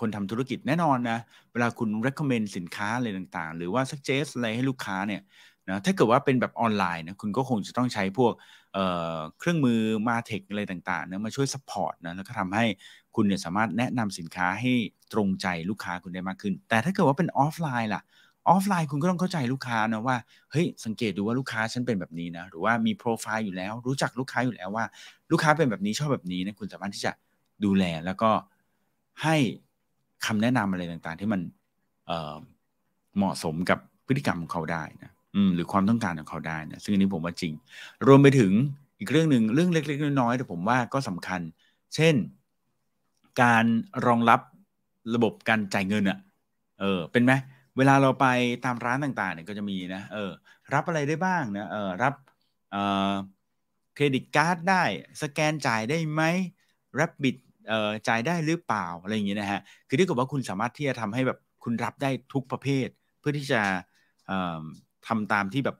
คนทำธุรกิจแน่นอนนะ เวลาคุณ recommend สินค้าอะไรต่างๆ หรือว่า suggest อะไรให้ลูกค้าเนี่ยนะถ้าเกิดว่าเป็นแบบออนไลน์นะคุณก็คงจะต้องใช้พวกเครื่องมือ MarTech อะไรต่างๆนะมาช่วย support นะแล้วก็ทำให้ คุณเนี่ยสามารถแนะนำสินค้าให้ตรงใจลูกค้าคุณได้มากขึ้น แต่ถ้าเกิดว่าเป็นออฟไลน์ล่ะออฟไลน์คุณก็ต้องเข้าใจลูกค้านะว่าเฮ้ยสังเกตดูว่าลูกค้าฉันเป็นแบบนี้นะหรือว่ามีโปรไฟล์อยู่แล้ว รู้จักลูกค้าอยู่แล้วว่า ลูกค้าเป็นแบบนี้ชอบแบบนี้นะคุณสามารถที่จะดูแลแล้วก็ให้คำแนะนำอะไรต่างๆ ที่มันเหมาะสมกับพฤติกรรมของเขาได้นะอืมหรือความต้องการของเขาได้นะซึ่งอันนี้ผมว่าจริง รวมไปถึงอีกเรื่องหนึ่งเรื่องเล็ก ๆ น้อยๆแต่ผมว่าก็สำคัญ เช่น การรองรับระบบการจ่ายเงินอะ่ะ เออ เป็นไหมเวลาเราไปตามร้านต่างๆเนี่ยก็จะมีนะ เออ รับอะไรได้บ้างนะ เออ รับ เออเครดิตการ์ดได้ สแกนจ่ายได้ไหมรับบิดเออจ่ายได้หรือเปล่า อะไรอย่างเงี้ยนะฮะ คือถ้าเกิดว่าคุณสามารถที่จะทำให้แบบคุณรับได้ทุกประเภท เพื่อที่จะเออทำตามที่แบบ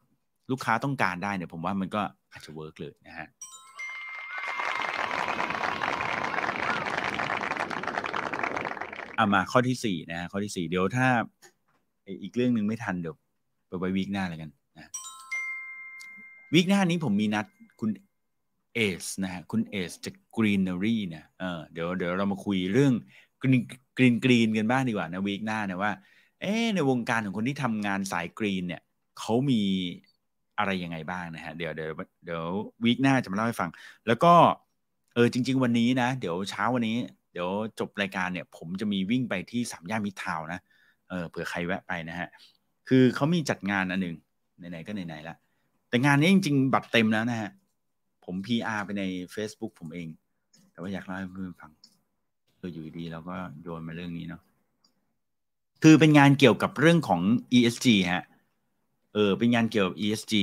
ลูกค้าต้องการได้เนี่ย ผมว่ามันก็อาจจะ work เลยนะฮะ เอามาข้อที่สี่นะข้อที่สี่เดี๋ยวถ้าอีกเรื่องหนึ่งไม่ทันเดี๋ยวไปไว้ week หน้าเลยกันนะ week หน้านี้ผมมีนัดคุณเอสนะฮะคุณเอสจาก Greenery เนี่ยเออเดี๋ยวเดี๋ยวเรามาคุยเรื่องกรีนกรีนกรีนกันบ้างดีกว่านะวีคหน้าเนี่ยว่า เอ๊ในวงการของคนที่ทำงานสายกรีนเนี่ยเขามีอะไรยังไงบ้างนะฮะเดี๋ยวเดี๋ยวเดี๋ยววีคหน้าจะมาเล่าให้ฟัง แล้วก็เออจริง ๆ วันนี้นะ เดี๋ยวเช้าวันนี้ เดี๋ยวจบรายการเนี่ยผมจะมีวิ่งไปที่สามย่านมิตรทาวนะเออเผื่อใครแวะไปนะฮะคือเขามีจัดงานอันหนึ่งไหนๆก็ไหนๆละแต่งานนี้จริง ๆ บัตรเต็มแล้วนะฮะผม PR ไปใน Facebook ผมเอง แต่ว่าอยากเล่าให้เพื่อนฟังคืออยู่ดีเราก็โยนมาเรื่องนี้เนาะคือเป็นงานเกี่ยวกับเรื่องของ ESG ฮะเออเป็นงานเกี่ยวกับ ESG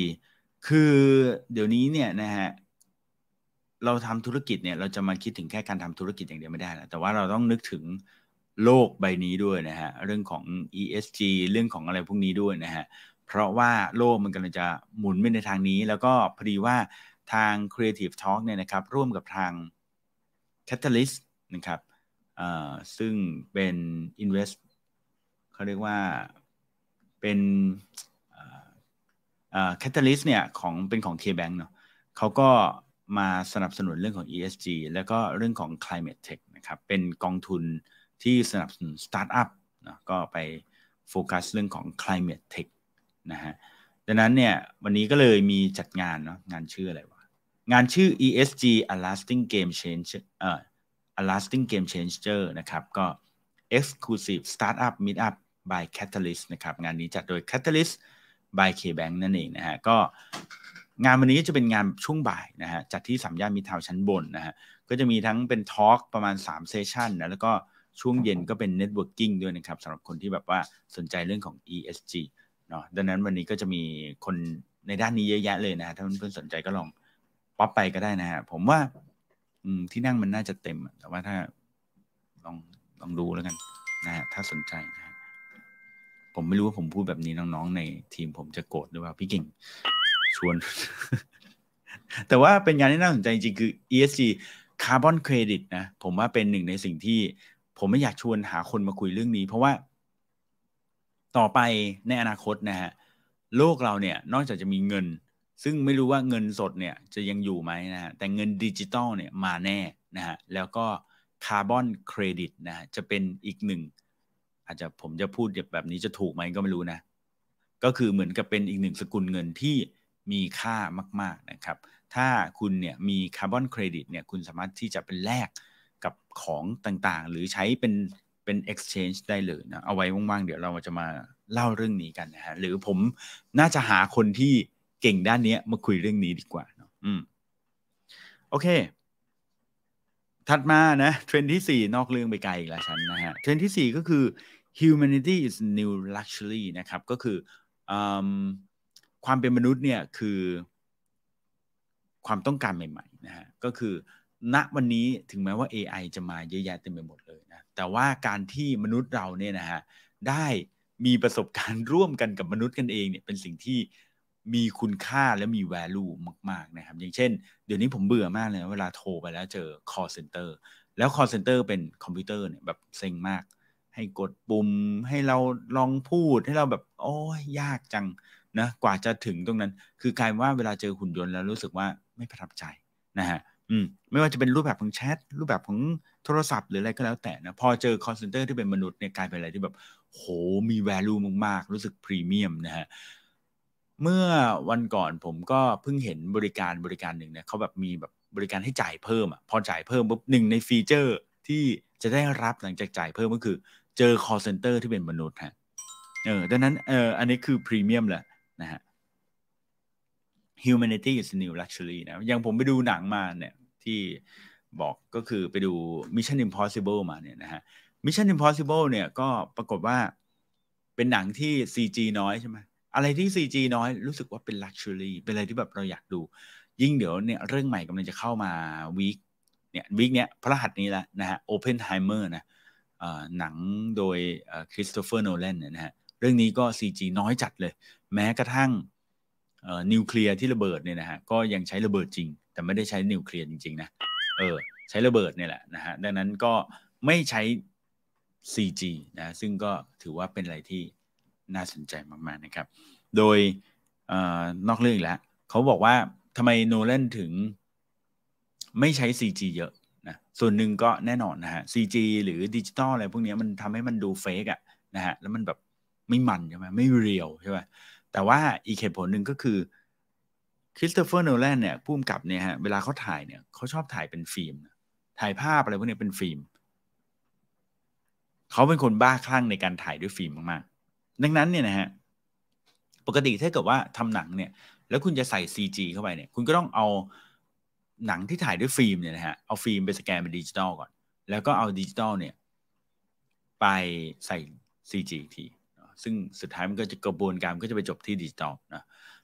คือเดี๋ยวนี้เนี่ยนะฮะ เราทำธุรกิจเนี่ยเราจะมาคิดถึงแค่การทำธุรกิจอย่างเดียวไม่ได้แล้วแต่ว่าเราต้องนึกถึงโลกใบนี้ด้วยนะฮะเรื่องของ ESG เรื่องของอะไรพวกนี้ด้วยนะฮะเพราะว่าโลกมันกำลังจะหมุนไปในทางนี้ แล้วก็พอดีว่าทาง Creative Talk เนี่ยนะครับร่วมกับทาง Catalyst นะครับซึ่งเป็น Invest เขาเรียกว่าเป็น catalyst เนี่ยของเป็นของ K-Bank เนาะเขาก็ มาสนับสนุนเรื่องของ ESG แล้วก็เรื่องของ Climate Tech นะครับ เป็นกองทุนที่สนับสนุนสตาร์ทอัพนะก็ไปโฟกัสเรื่องของ climate tech นะฮะ ดังนั้นเนี่ยวันนี้ก็เลยมีจัดงานเนาะงานชื่ออะไรวะ งานชื่อ ESG a lasting game change เอ่อ a lasting game changer นะครับ ก็ exclusive startup meetup by Catalyst นะครับ งานนี้จัดโดย Catalyst by KBank นั่นเองนะฮะ ก็ งานวันนี้จะเป็นงานช่วงบ่ายนะฮะจัดที่สามย่านมิตรทาวน์ชั้นบนนะฮะก็จะมีทั้งเป็น talk ประมาณ3 session นะแล้วก็ช่วงเย็นก็เป็น networking ด้วยนะครับสำหรับคนที่แบบว่าสนใจเรื่องของ ESG เนาะดังนั้นวันนี้ก็จะมีคนในด้านนี้เยอะแยะเลยนะ ถ้าเพื่อนๆสนใจก็ลองป๊อปไปก็ได้นะฮะผมว่าที่นั่งมันน่าจะเต็ม แต่ว่าถ้าลองลองดูแล้วกันนะฮะถ้าสนใจนะผมไม่รู้ว่าผมพูดแบบนี้น้องๆ ในทีมผมจะโกรธหรือเปล่าพี่เก่ง ชวน แต่ว่าเป็นงานที่น่าสนใจจริงคือ ESG Carbon Credit นะ ผมว่าเป็นหนึ่งในสิ่งที่ผมไม่อยากชวนหาคนมาคุยเรื่องนี้ เพราะว่า ต่อไปในอนาคตนะฮะโลกเราเนี่ยนอกจากจะมีเงิน ซึ่งไม่รู้ว่าเงินสดเนี่ยจะยังอยู่ไหมนะฮะแต่เงินดิจิตอลเนี่ยมาแน่นะฮะแล้วก็คาร์บอนเครดิตนะจะเป็นอีกหนึ่ง อาจจะผมจะพูดแบบนี้จะถูกไหมก็ไม่รู้นะ ก็คือเหมือนกับเป็นอีกหนึ่งสกุลเงินที่ มีค่ามากๆนะครับ ถ้าคุณเนี่ยมีคาร์บอนเครดิตเนี่ยคุณสามารถที่จะเป็นแลกกับของต่างๆ หรือใช้เป็นเป็น exchange ได้เลยนะเอาไว้ว่างๆ เดี๋ยวเราจะมาเล่าเรื่องนี้กันนะฮะหรือผมน่าจะหาคนที่เก่งด้านนี้มาคุยเรื่องนี้ดีกว่าเนาะอืมโอเค ถัดมานะเทรนด์ที่ 4 นอกเรื่องไปไกลอีกแล้วฉันนะฮะเทรนด์ที่ 4 ก็คือ humanity is new luxury นะครับ ก็คืออ ความเป็นมนุษย์เนี่ยคือความต้องการใหม่ๆนะฮะก็คือณวันนี้ถึงแม้ว่า AI จะมาเยอะแยะเต็มไปหมดเลยนะแต่ว่าการที่มนุษย์เราเนี่ยนะฮะได้มีประสบการณ์ร่วมกันกับมนุษย์กันเองเนี่ยเป็นสิ่งที่มีคุณค่าและมี value มาก ๆ นะครับ อย่างเช่น เดี๋ยวนี้ผมเบื่อมากเลย เวลาโทรไปแล้วเจอ call center แล้ว call center เป็นคอมพิวเตอร์เนี่ยแบบเซ็งมาก ให้กดปุ่มให้เราลองพูดให้เราแบบ โอ้ยยากจัง นะกว่าจะถึงตรงนั้น คือกลายเป็นว่าเวลาเจอหุ่นยนต์แล้วรู้สึกว่าไม่ประทับใจนะฮะอืมไม่ว่าจะเป็นรูปแบบของแชทรูปแบบของโทรศัพท์หรืออะไรก็แล้วแต่นะพอเจอ call center ที่เป็นมนุษย์เนี่ยกลายเป็นอะไรที่แบบโหมี value มากๆ รู้สึกพรีเมียมนะฮะเมื่อวันก่อนผมก็เพิ่งเห็นบริการบริการหนึ่งเนี่ยเขาแบบมีแบบบริการให้จ่ายเพิ่มอะพอจ่ายเพิ่มปุ๊บหนึ่งในฟีเจอร์ที่จะได้รับหลังจากจ่ายเพิ่มก็คือ เจอ call center ที่เป็นมนุษย์ฮะเออดังนั้นเอออันนี้คือพรีเมียมแหละ นะฮะ humanity is new luxury นะอย่างผมไปดูหนังมาเนี่ยที่บอกก็คือไปดู Mission Impossible มาเนี่ยนะฮะ Mission Impossible เนี่ยก็ปรากฏว่าเป็นหนังที่ CG น้อยใช่ไหมอะไรที่ CG น้อยรู้สึกว่าเป็น luxury เป็นอะไรที่แบบเราอยากดู ยิ่งเดี๋ยวเนี่ยเรื่องใหม่กำลังจะเข้ามา week เนี่ย week เนี้ยพฤหัสนี้แล้วนะฮะ Oppenheimer นะหนังโดยคริสโตเฟอร์โนแลนเนี่ยนะฮะ เรื่องนี้ก็ CG น้อยจัดเลย แม้กระทั่งนิวเคลียร์ที่ระเบิดเนี่ยนะฮะก็ยังใช้ระเบิดจริง แต่ไม่ได้ใช้นิวเคลียร์จริงๆนะเออใช้ระเบิดเนี่ยแหละนะฮะดังนั้นก็ไม่ใช้ CG นะซึ่งก็ถือว่าเป็นอะไรที่น่าสนใจมากๆนะครับ โดยอนอกเรื่องแล้วเขาบอกว่าทำไมโนแลนถึงไม่ใช้ CG เยอะนะส่วนหนึ่งก็แน่นอนนะฮะ CG หรือดิจิตอลอะไรพวกนี้มันทำให้มันดู fake อะนะฮะแล้วมันแบบไม่มันใช่ไหมไม่ real ใช่ไหม แต่ว่าอีกเหตุผลหนึ่งก็คือคริสโตเฟอร์โนแลนเนี่ยผู้กำกับเนี่ยฮะเวลาเขาถ่ายเนี่ยเขาชอบถ่ายเป็นฟิล์ม ถ่ายภาพอะไรพวกนี้เป็นฟิล์มเขาเป็นคนบ้าคลั่งในการถ่ายด้วยฟิล์มมากๆดังนั้นเนี่ยนะฮะปกติถ้าเกิดว่าทำหนังเนี่ย แล้วคุณจะใส่ CG เข้าไปเนี่ย คุณก็ต้องเอาหนังที่ถ่ายด้วยฟิล์มเนี่ยนะฮะเอาฟิล์มไปสแกนเป็นดิจิตอลก่อน แล้วก็เอาดิจิตอลเนี่ย ไปใส่ CG ที ซึ่งสุดท้ายมันก็จะกระบวนการก็จะไปจบที่ดิจิตอลนะ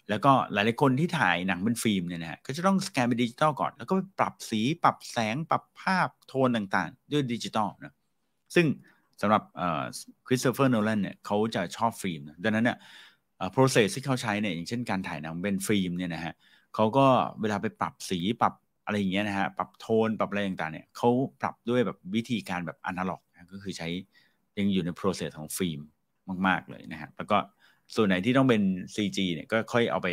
แล้วก็หลายๆคนที่ถ่ายหนังเป็นฟิล์มเนี่ยนะฮะก็จะต้องสแกนเป็นดิจิตอลก่อน แล้วก็ปรับสีปรับแสงปรับภาพโทนต่างๆ ด้วยดิจิตอลนะซึ่งสำหรับคริสโตเฟอร์โนแลนเนี่ยเขาจะชอบฟิล์มนะดังนั้นเนี่ย process ที่เขาใช้เนี่ยอย่างเช่นการถ่ายหนังเป็นฟิล์มเนี่ยนะฮะเขาก็เวลาไปปรับสีปรับอะไรอย่างเงี้ยนะฮะปรับโทนปรับอะไรต่างๆเนี่ยเขาปรับด้วยแบบวิธีการแบบอนาล็อกนะก็คือใช้ยังอยู่ใน process ของฟิล์ม มาก ๆ เลยนะฮะแล้วก็ส่วนไหนที่ต้องเป็น CG เนี่ยก็ค่อยเอาไป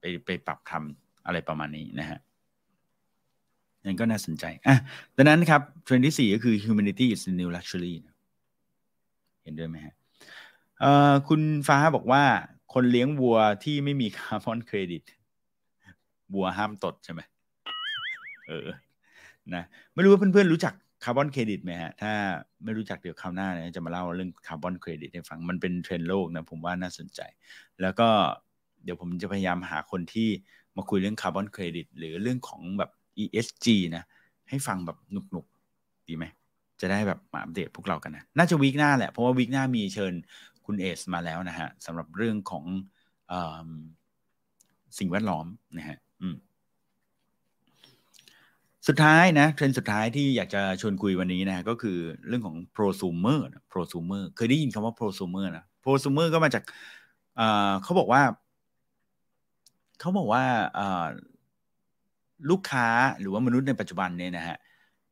ไปไปปรับทำอะไรประมาณนี้นะฮะนั่นก็น่าสนใจอะดังนั้นครับเทรนด์ที่ 4 ก็คือ humanity is the new luxury เห็นด้วยไหมฮะเอ่อคุณฟ้าบอกว่าคนเลี้ยงวัวที่ไม่มีคาร์บอนเครดิตวัวห้ามตดใช่ไหมเออนะไม่รู้ว่าเพื่อนๆรู้จัก คาร์บอนเครดิตไหมฮะ ถ้าไม่รู้จักเดี๋ยวคราวหน้าเนี่ยจะมาเล่าเรื่องคาร์บอนเครดิตให้ฟัง มันเป็นเทรนด์โลกนะผมว่าน่าสนใจ แล้วก็เดี๋ยวผมจะพยายามหาคนที่มาคุยเรื่องคาร์บอนเครดิตหรือเรื่องของแบบ ESG นะ ให้ฟังแบบหนุกๆ ดีไหม จะได้แบบมาอัปเดตพวกเรากันนะ น่าจะ week หน้าแหละ เพราะว่า week หน้ามีเชิญคุณเอสมาแล้วนะฮะสำหรับเรื่องของสิ่งแวดล้อมนะฮะ สุดท้ายนะเทรนด์สุดท้ายที่อยากจะชวนคุยวันนี้นะก็คือเรื่องของ prosumer prosumer เคยได้ยินคำว่า prosumer นะ prosumer ก็มาจากเขาบอกว่า เขาบอกว่าลูกค้าหรือว่ามนุษย์ในปัจจุบันเนี่ยนะฮะ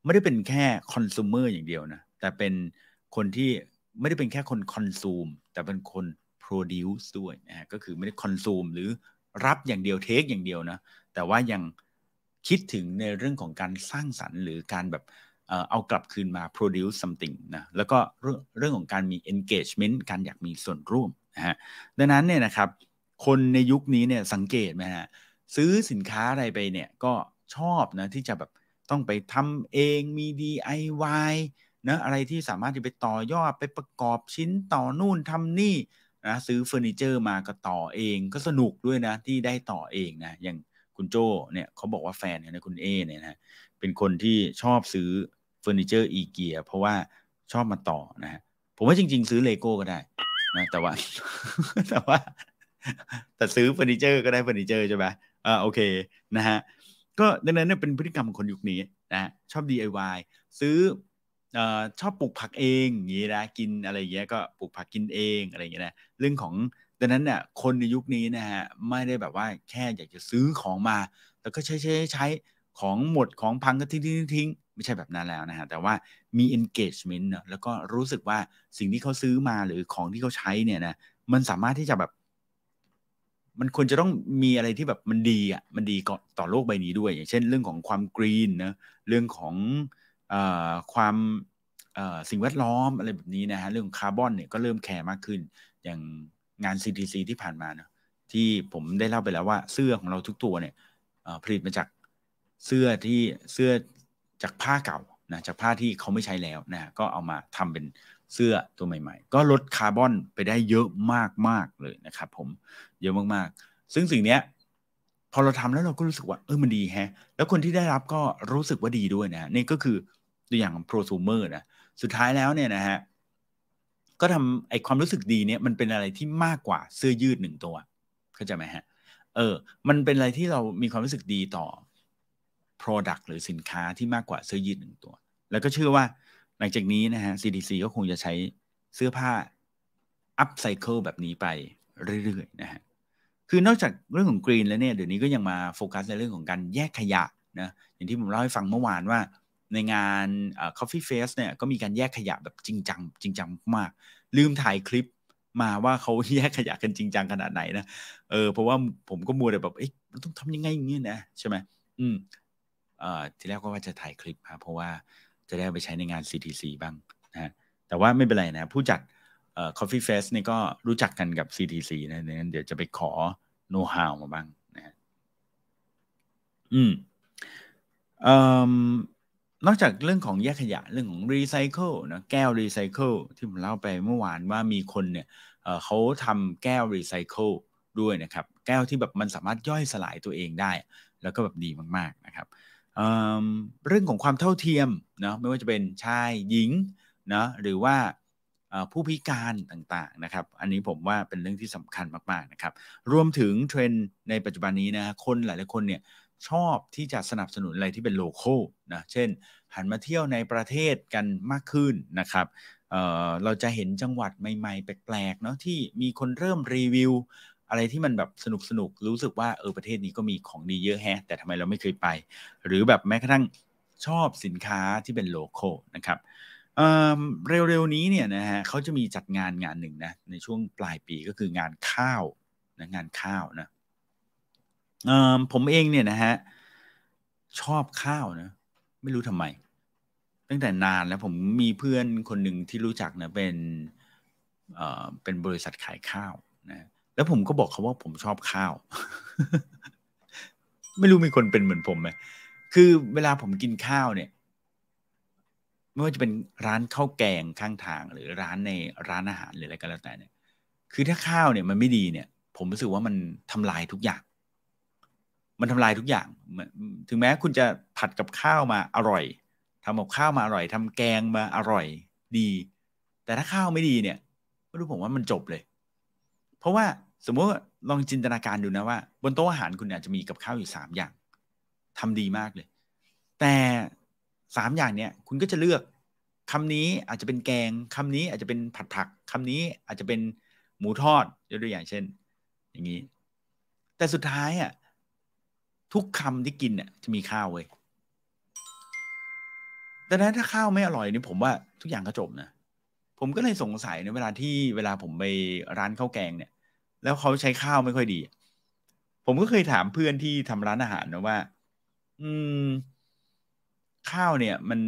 ไม่ได้เป็นแค่คอน sumer อย่างเดียวนะแต่เป็นคนที่ไม่ได้เป็นแค่คนคอนซูมแต่เป็นคน produce ด้วยนะฮะก็คือไม่ได้คอนซูมหรือรับอย่างเดียวเทคอย่างเดียวนะแต่ว่ายัง คิดถึงในเรื่องของการสร้างสรรค์หรือการแบบเอากลับคืนมา produce something นะแล้วก็เรื่องเรื่องของการมี engagement การอยากมีส่วนร่วมนะฮะดังนั้นเนี่ยนะครับคนในยุคนี้เนี่ยสังเกตไหมฮะซื้อสินค้าอะไรไปเนี่ยก็ชอบนะที่จะแบบต้องไปทำเองมี DIY นะอะไรที่สามารถที่ไปต่อยอดไปประกอบชิ้นต่อนู่นทำนี่นะซื้อเฟอร์นิเจอร์มาก็ต่อเองก็สนุกด้วยนะที่ได้ต่อเองนะอย่าง คุณโจเนี่ยเขาบอกว่าแฟนเนี่ยคุณเอเนี่ยนะเป็นคนที่ชอบซื้อเฟอร์นิเจอร์อีเกียเพราะว่าชอบมาต่อนะฮะผมว่าจริง ๆ ซื้อเลโก้ก็ได้นะแต่ว่าแต่ว่า แต่ซื้อเฟอร์นิเจอร์ก็ได้เฟอร์นิเจอร์ใช่ไหมอ่าโอเคนะฮะก็ดังนั้นเนี่ยเป็นพฤติกรรมของคนยุคนี้นะชอบ DIY ซื้ออชอบปลูกผักเองอย่างนี้นะกินอะไรเงี้ยก็ปลูกผักกินเองอะไรเงี้ยนะเรื่องของ ดังนั้นเนี่ยคนในยุคนี้นะฮะไม่ได้แบบว่าแค่อยากจะซื้อของมา แล้วก็ใช้ใช้ใช้ของหมดของพังก็ทิ้งทิ้งทิ้งไม่ใช่แบบนั้นแล้วนะฮะแต่ว่ามี engagement เนะแล้วก็รู้สึกว่าสิ่งที่เขาซื้อมาหรือของที่เขาใช้เนี่ยนะมันสามารถที่จะแบบมันควรจะต้องมีอะไรที่แบบมันดีอะมันดีต่อโลกใบนี้ด้วย อย่างเช่นเรื่องของความกรีนนะเรื่องของอความสิ่งแวดล้อมอะไรแบบนี้นะฮะเรื่องคาร์บอนเนี่ยก็เริ่มแคร์มากขึ้น อย่าง งาน CTC ที่ผ่านมาเนะที่ผมได้เล่าไปแล้วว่าเสื้อของเราทุกตัวเนี่ยผลิตมาจากเสื้อที่เสื้อจากผ้าเก่านะจากผ้าที่เขาไม่ใช้แล้วนะก็เอามาทำเป็นเสื้อตัวใหม่ ๆ ก็ลดคาร์บอนไปได้เยอะมากๆเลยนะครับผมเยอะมากๆ ซึ่งสิ่งเนี้ยพอเราทำแล้วเราก็รู้สึกว่าเออมันดีแฮะ แล้วคนที่ได้รับก็รู้สึกว่าดีด้วยนะนี่ก็คือตัวอย่างของโปรซูเมอร์นะสุดท้ายแล้วเนี่ยนะฮะ ก็ทำไอความรู้สึกดีเนี่ยมันเป็นอะไรที่มากกว่าเสื้อยืดหนึ่งตัวเข้าใจไหมฮะเออ มันเป็นอะไรที่เรามีความรู้สึกดีต่อ Product หรือสินค้าที่มากกว่าเสื้อยืดหนึ่งตัว แล้วก็เชื่อว่าหลังจากนี้นะฮะ CDC ก็คงจะใช้เสื้อผ้า up cycle แบบนี้ไปเรื่อยๆนะฮะ คือนอกจากเรื่องของกรีนแล้วเนี่ย เดี๋ยวนี้ก็ยังมาโฟกัสในเรื่องของการแยกขยะนะ อย่างที่ผมเล่าให้ฟังเมื่อวานว่า ในงาน Coffee Face เนี่ยก็มีการแยกขยะแบบจริงจังจริงจังมาก ลืมถ่ายคลิปมาว่าเขาแยกขยะกันจริงจังขนาดไหนนะเออเพราะว่าผมก็มัวแต่แบบเอ๊ะมันต้องทำยังไงอย่างเงี้ยนะใช่ไหมอืมเอ่อทีแรกก็ว่าจะถ่ายคลิปครับเพราะว่าจะได้ไปใช้ในงาน CTC บ้างนะแต่ว่าไม่เป็นไรนะ ผู้จัดเอ่อ Coffee Face นี่ก็รู้จักกันกับ CTC นะนั้นเดี๋ยวจะไปขอโน้ตฮาวมาบ้างนะอืมเอ่อ นอกจากเรื่องของแยกขยะเรื่องของรีไซเคิลนะแก้วรีไซเคิลที่ผมเล่าไปเมื่อวานว่ามีคนเนี่ยเขาทำแก้วรีไซเคิลด้วยนะครับ แก้วที่แบบมันสามารถย่อยสลายตัวเองได้ แล้วก็แบบดีมากๆนะครับเเรื่องของความเท่าเทียมนะไม่ว่าจะเป็นชายหญิงนะหรือว่าผู้พิการต่างๆนะครับ อันนี้ผมว่าเป็นเรื่องที่สำคัญมากๆนะครับ รวมถึงเทรนด์ในปัจจุบันนี้นะคนหลายๆคนเนี่ย ชอบที่จะสนับสนุนอะไรที่เป็นโลโก้นะเช่น หันมาเที่ยวในประเทศกันมากขึ้นนะครับเเราจะเห็นจังหวัดใหม่ๆ แปลกๆเนาะที่มีคนเริ่มรีวิว อะไรที่มันแบบสนุกสนุกรู้สึกว่าเออประเทศนี้ก็มีของดีเยอะแฮะ แต่ทำไมเราไม่เคยไป หรือแบบแม้กระทั่งชอบสินค้าที่เป็นโลโก้นะครับเเร็วๆนี้เนี่ยนะฮะเขาจะมีจัดงานงานหนึ่งนะในช่วงปลายปีก็คืองานข้าวนะงานข้าวนะ ผมเองเนี่ยนะฮะชอบข้าวนะ ไม่รู้ทำไม ตั้งแต่นานแล้วผมมีเพื่อนคนหนึ่งที่รู้จักนะเป็นเอ่อเป็นบริษัทขายข้าวนะแล้วผมก็บอกเขาว่าผมชอบข้าว ไม่รู้มีคนเป็นเหมือนผมไหมคือเวลาผมกินข้าวเนี่ยไม่ว่าจะเป็นร้านข้าวแกงข้างทาง หรือร้านในร้านอาหารหรืออะไรก็แล้วแต่เนี่ย คือถ้าข้าวเนี่ยมันไม่ดีเนี่ย ผมรู้สึกว่ามันทำลายทุกอย่าง มันทำลายทุกอย่าง ถึงแม้คุณจะผัดกับข้าวมาอร่อยทำกับข้าวมาอร่อยทำแกงมาอร่อยดี แต่ถ้าข้าวไม่ดีเนี่ยไม่รู้ผมว่ามันจบเลย เพราะว่าสมมติลองจินตนาการดูนะว่า บนโต๊ะอาหารคุณอาจจะมีกับข้าวอยู่สามอย่างทำดีมากเลย แต่สามอย่างเนี่ยคุณก็จะเลือกคำนี้อาจจะเป็นแกงคำนี้อาจจะเป็นผัดผักคำนี้อาจจะเป็นหมูทอดยกตัวอย่างเช่น อย่างนี้ แต่สุดท้ายอะ ทุกคำที่กินเนี่ยจะมีข้าวเว้ยดังนั้นถ้าข้าวไม่อร่อยนี่ผมว่าทุกอย่างก็จบนะผมก็เลยสงสัยในเวลาที่เวลาผมไปร้านข้าวแกงเนี่ย แล้วเขาใช้ข้าวไม่ค่อยดี ผมก็เคยถามเพื่อนที่ทำร้านอาหารนะว่า อืม ข้าวเนี่ย มัน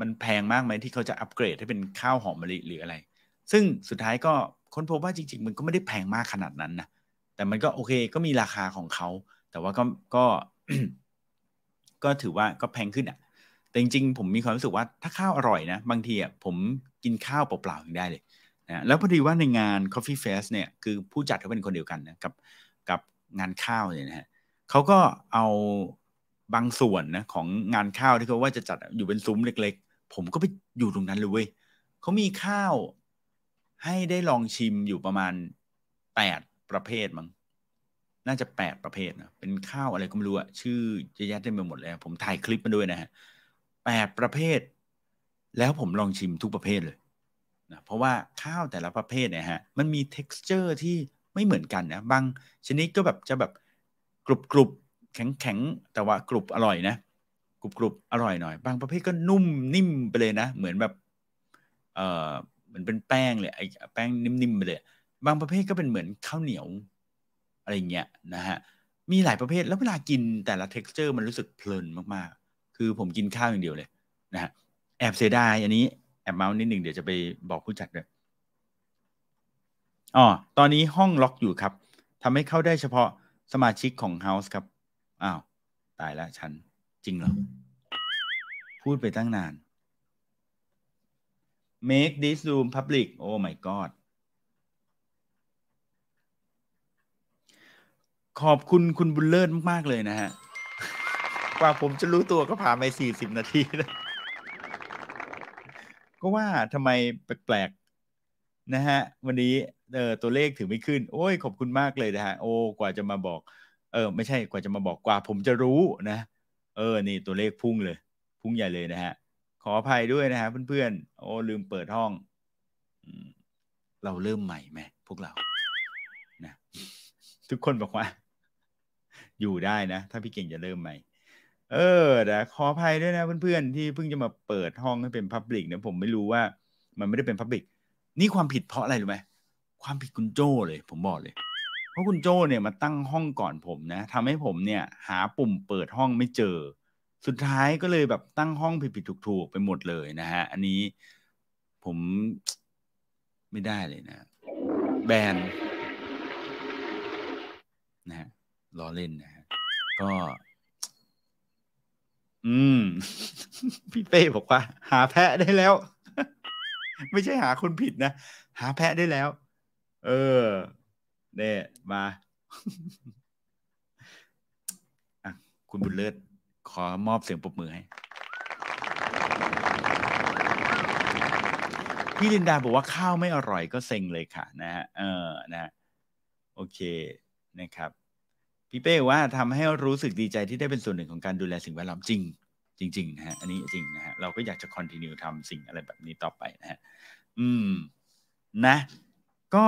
มันแพงมากไหมที่เขาจะอัปเกรดให้เป็นข้าวหอมมะลิหรืออะไร ซึ่งสุดท้ายก็ค้นพบว่าจริง ๆ มันก็ไม่ได้แพงมากขนาดนั้นนะแต่มันก็โอเค ก็มีราคาของเขา แต่ว่าก็ก็ก็ถือว่าก็แพงขึ้นอะ แต่จริงๆ ผมมีความรู้สึกว่าถ้าข้าวอร่อยนะ บางทีอะผมกินข้าวเปล่าๆยังได้เลยนะแล้วพอดีว่าในงาน Coffee Fest เนี่ยคือผู้จัดเขาเป็นคนเดียวกันนะกับกับงานข้าวเนี่ยนะฮะเขาก็เอาบางส่วนนะของงานข้าวที่เขาว่าจะจัดอยู่เป็นซุ้มเล็ก ๆ ผมก็ไปอยู่ตรงนั้นเลยเว้ยเขามีข้าวให้ได้ลองชิมอยู่ประมาณแปดประเภทมั้ง น่าจะแปดประเภทนะเป็นข้าวอะไรก็ไม่รู้อะชื่อจะยัดได้ไปหมดเลยผมถ่ายคลิปมาด้วยนะฮะแปดประเภท แล้วผมลองชิมทุกประเภทเลยนะเพราะว่าข้าวแต่ละประเภทเนี่ยฮะมันมี t e x t อร์ที่ไม่เหมือนกันนะบางชนิดก็แบบจะแบบกรุบกรุบแข็งแข็งแต่ว่ากรุบอร่อยนะกรุบกรุบอร่อยหน่อย บางประเภทก็นุ่มนิ่มไปเลยนะ เหมือนแบบเอ่อเหมือนเป็นแป้งเลยไอ้แป้งนิ่มๆไปเลย บางประเภทก็เป็นเหมือนข้าวเหนียว อะไรเงี้ยนะฮะมีหลายประเภทแล้วเวลากินแต่ละ t e x t อร์มันรู้สึกเพลินมากๆ คือผมกินข้าวอย่างเดียวเลยนะฮะแอบเสียดายอันนี้แอบเมาส์นิดหนึ่งเดี๋ยวจะไปบอกผู้จัดด้วยอ๋อตอนนี้ห้องล็อกอยู่ครับทำให้เข้าได้เฉพาะสมาชิกของเฮาส์ครับอ้าวตายแล้วฉันจริงเหรอ พูดไปตั้งนาน make this room public oh my god ขอบคุณคุณบุญเลิศมาก ๆ เลยนะฮะ กว่าผมจะรู้ตัวก็ผ่านไปสี่สิบนาทีแล้ว ก็ว่าทำไมแปลกๆนะฮะ วันนี้เออตัวเลขถือไม่ขึ้น โอ้ย ขอบคุณมากเลยนะฮะ โอ้กว่าจะมาบอก เออ ไม่ใช่กว่าจะมาบอกกว่าผมจะรู้นะ เออ นี่ตัวเลขพุ่งเลย พุ่งใหญ่เลยนะฮะ ขออภัยด้วยนะฮะเพื่อนๆ โอ้ลืมเปิดห้องเราเริ่มใหม่ไหมพวกเรานะทุกคนบอกว่า อยู่ได้นะ ถ้าพี่เก่งจะเริ่มใหม่ เออแต่ขออภัยด้วยนะเพื่อนๆที่เพิ่งจะมาเปิดห้องให้เป็นพับลิกเนี่ยผมไม่รู้ว่ามันไม่ได้เป็นพับลิกนี่ความผิดเพราะอะไรรู้ไหมความผิดคุณโจ้เลย ผมบอกเลย เพราะคุณโจ้เนี่ยมาตั้งห้องก่อนผมนะทำให้ผมเนี่ย หาปุ่มเปิดห้องไม่เจอ สุดท้ายก็เลยแบบตั้งห้องผิดๆถูกๆไปหมดเลยนะฮะ อันนี้ผมไม่ได้เลยนะ แบนนะฮะ ล้อเล่นนะฮะก็ อืม พี่เป้บอกว่า หาแพะได้แล้ว ไม่ใช่หาคนผิดนะ หาแพะได้แล้ว เออเนี่ยมาคุณบุญเลิศขอมอบเสียงปรบมือให้ พี่ลินดาบอกว่าข้าวไม่อร่อยก็เซ็งเลยค่ะ นะฮะเออนะ โอเคนะครับ พี่เป้ว่าทำให้รู้สึกดีใจที่ได้เป็นส่วนหนึ่งของการดูแลสิ่งแวดล้อมจริง จริงๆนะฮะอันนี้จริงนะฮะเราก็อยากจะคอนติเนียทำสิ่งอะไรแบบนี้ต่อไปนะฮะอืมนะ ก็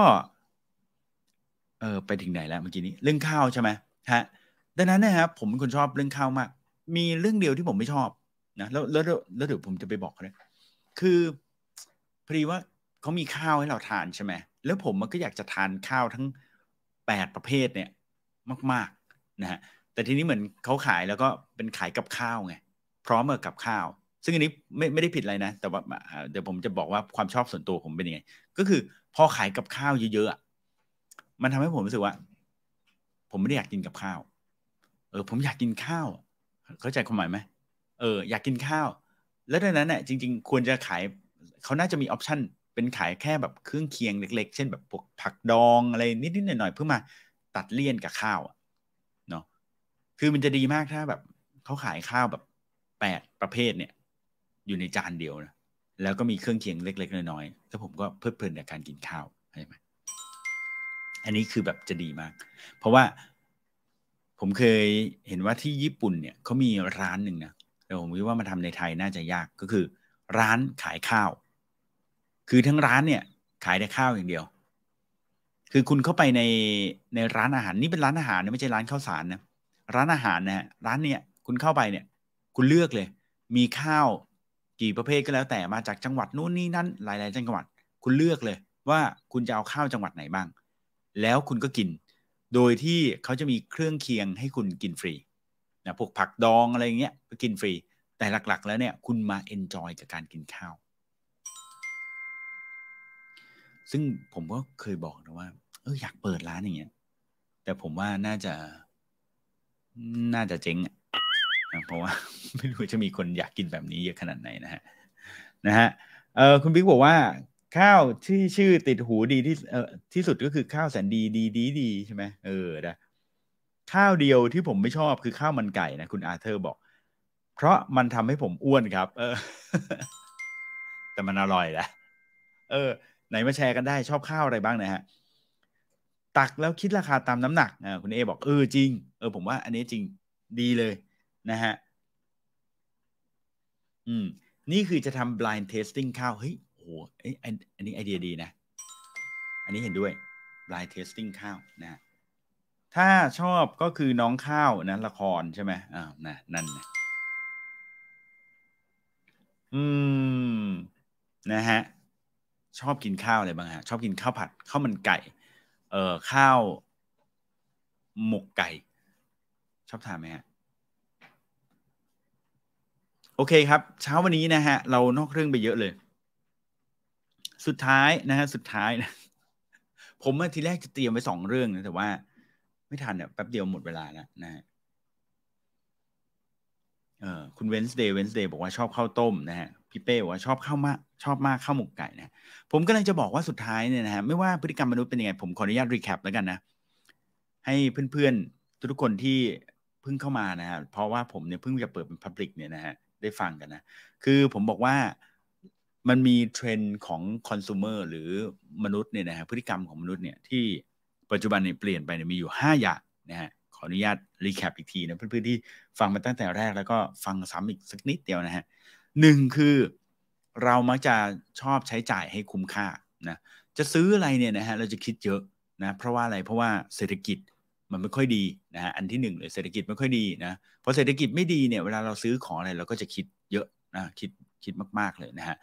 เออไปถึงไหนแล้วเมื่อกี้นี้เรื่องข้าวใช่ไหมฮะดังนั้นนะครับผมเป็นคนชอบเรื่องข้าวมาก มีเรื่องเดียวที่ผมไม่ชอบนะแล้วแล้วแล้วเดี๋ยวผมจะไปบอกเขาเลยคือพอดีว่าเขามีข้าวให้เราทานใช่ไหมแล้วผมมันก็อยากจะทานข้าวทั้งแปดประเภทเนี่ย มากๆนะฮะแต่ทีนี้เหมือนเขาขายแล้วก็เป็นขายกับข้าวไงพร้อมกับข้าว ซึ่งอันนี้ไม่ไม่ได้ผิดอะไรนะ แต่ว่าเดี๋ยวผมจะบอกว่าความชอบส่วนตัวผมเป็นยังไง ก็คือพอขายกับข้าวเยอะๆมันทำให้ผมรู้สึกว่า ผมไม่ได้อยากกินกับข้าว เออ ผมอยากกินข้าว เข้าใจความหมายไหมเอออยากกินข้าว แล้วดังนั้นเนี่ยจริง ๆ ควรจะขายเขาน่าจะมีออปชันเป็นขายแค่แบบเครื่องเคียงเล็ก ๆ เช่นแบบพวกผักดองอะไรนิดๆหน่อยๆเพื่อมา ตัดเลี่ยนกับข้าวเนาะคือมันจะดีมากถ้าแบบเขาขายข้าวแบบแปดประเภทเนี่ย อยู่ในจานเดียวนะแล้วก็มีเครื่องเคียงเล็ก ๆ น้อยๆแล้วผมก็เพลิดเพลินกับการกินข้าวใช่ไหมอันนี้คือแบบจะดีมาก เพราะว่าผมเคยเห็นว่าที่ญี่ปุ่นเนี่ยเขามีร้านหนึ่งนะแต่ผมคิดว่ามาทำในไทยน่าจะยากก็คือ ร้านขายข้าว คือทั้งร้านเนี่ย ขายแต่ข้าวอย่างเดียว คือคุณเข้าไปในในร้านอาหารนี่เป็นร้านอาหารนะไม่ใช่ร้านข้าวสารนะร้านอาหารนะฮะร้านเนี่ยคุณเข้าไปเนี่ย คุณเลือกเลย มีข้าวกี่ประเภทก็แล้วแต่มาจากจังหวัดนู้นนี่นั่นหลาย ๆ จังหวัด คุณเลือกเลย ว่าคุณจะเอาข้าวจังหวัดไหนบ้าง แล้วคุณก็กิน โดยที่เขาจะมีเครื่องเคียงให้คุณกินฟรีนะพวกผักดองอะไรเงี้ยก็กินฟรีแต่หลัก ๆ แล้วเนี่ยคุณมา enjoy กับการกินข้าว ซึ่งผมก็เคยบอกนะว่า เอออยากเปิดร้านอย่างเงี้ย แต่ผมว่าน่าจะ น่าจะเจ๊งอะเพราะว่าไม่รู้จะมีคนอยากกินแบบนี้เยอะขนาดไหนนะฮะนะฮะเออคุณบิ๊กบอกว่า ข้าวที่ชื่อติดหูดีที่เออที่สุดก็คือข้าวแสนดีดีดีดีใช่ไหมเออนะข้าวเดียวที่ผมไม่ชอบคือข้าวมันไก่นะคุณอาเธอร์บอก เพราะมันทำให้ผมอ้วนครับ เออ แต่มันอร่อยแหละเออ ไหนมาแชร์กันได้ชอบข้าวอะไรบ้างนะฮะตักแล้วคิดราคาตามน้ำหนักอ่าคุณเอบอกเออจริง เออผมว่า อันนี้จริงดีเลยนะฮะอืมนี่คือจะทำ blind tasting ข้าวเฮ้ยโอ้โหอันนี้ไอเดียดีนะ อันนี้เห็นด้วย blind tasting ข้าวนะถ้าชอบก็คือน้องข้าวนะละครใช่ไหมอ้านะนั่นนะอืม นะฮะ ชอบกินข้าวอะไรบ้างฮะชอบกินข้าวผัดข้าวมันไก่ เอ่อข้าวหมกไก่ ชอบทานไหมฮะโอเคครับ เช้าวันนี้นะฮะ เรานอกเรื่องไปเยอะเลย สุดท้ายนะฮะสุดท้ายนะ ผมทีแรกจะเตรียมไว้สองเรื่องนะแต่ว่า ไม่ทันเนี่ยแป๊บเดียวหมดเวลาแล้วนะฮะเออคุณเวนส์เดย์เวนส์เดย์บอกว่าชอบข้าวต้มนะฮะ พี่เป้บอกว่าชอบข้าวมากชอบมากข้าวหมกไก่นะผมก็เลยจะบอกว่าสุดท้ายเนี่ยนะฮะไม่ว่าพฤติกรรมมนุษย์เป็นยังไงผมขออนุญาต recap แล้วกันนะให้เพื่อนๆทุกคนที่เพิ่งเข้ามานะฮะเพราะว่าผมเนี่ยเพิ่งจะเปิดเป็น public เนี่ยนะฮะได้ฟังกันนะ คือผมบอกว่ามันมีเทรนด์ของคอน sumer หรือมนุษย์เนี่ยนะฮะพฤติกรรมของมนุษย์เนี่ยที่ปัจจุบันเนี่ยเปลี่ยนไปเนี่ยมีอยู่ 5 อย่างนะฮะขออนุญาต recap อีกทีนะเพื่อนๆที่ฟังมาตั้งแต่แรกแล้วก็ฟังซ้ำอีกสักนิดเดียวนะฮะ หนึ่งคือเรามักจะชอบใช้จ่ายให้คุ้มค่านะจะซื้ออะไรเนี่ยนะฮะเราจะคิดเยอะนะเพราะว่าอะไรเพราะว่าเศรษฐกิจมันไม่ค่อยดีนะฮะอันที่หนึ่งเลยเศรษฐกิจไม่ค่อยดีนะพอเศรษฐกิจไม่ดีเนี่ยเวลาเราซื้อของอะไรเราก็จะคิดเยอะนะคิดคิดมากๆเลยนะฮะ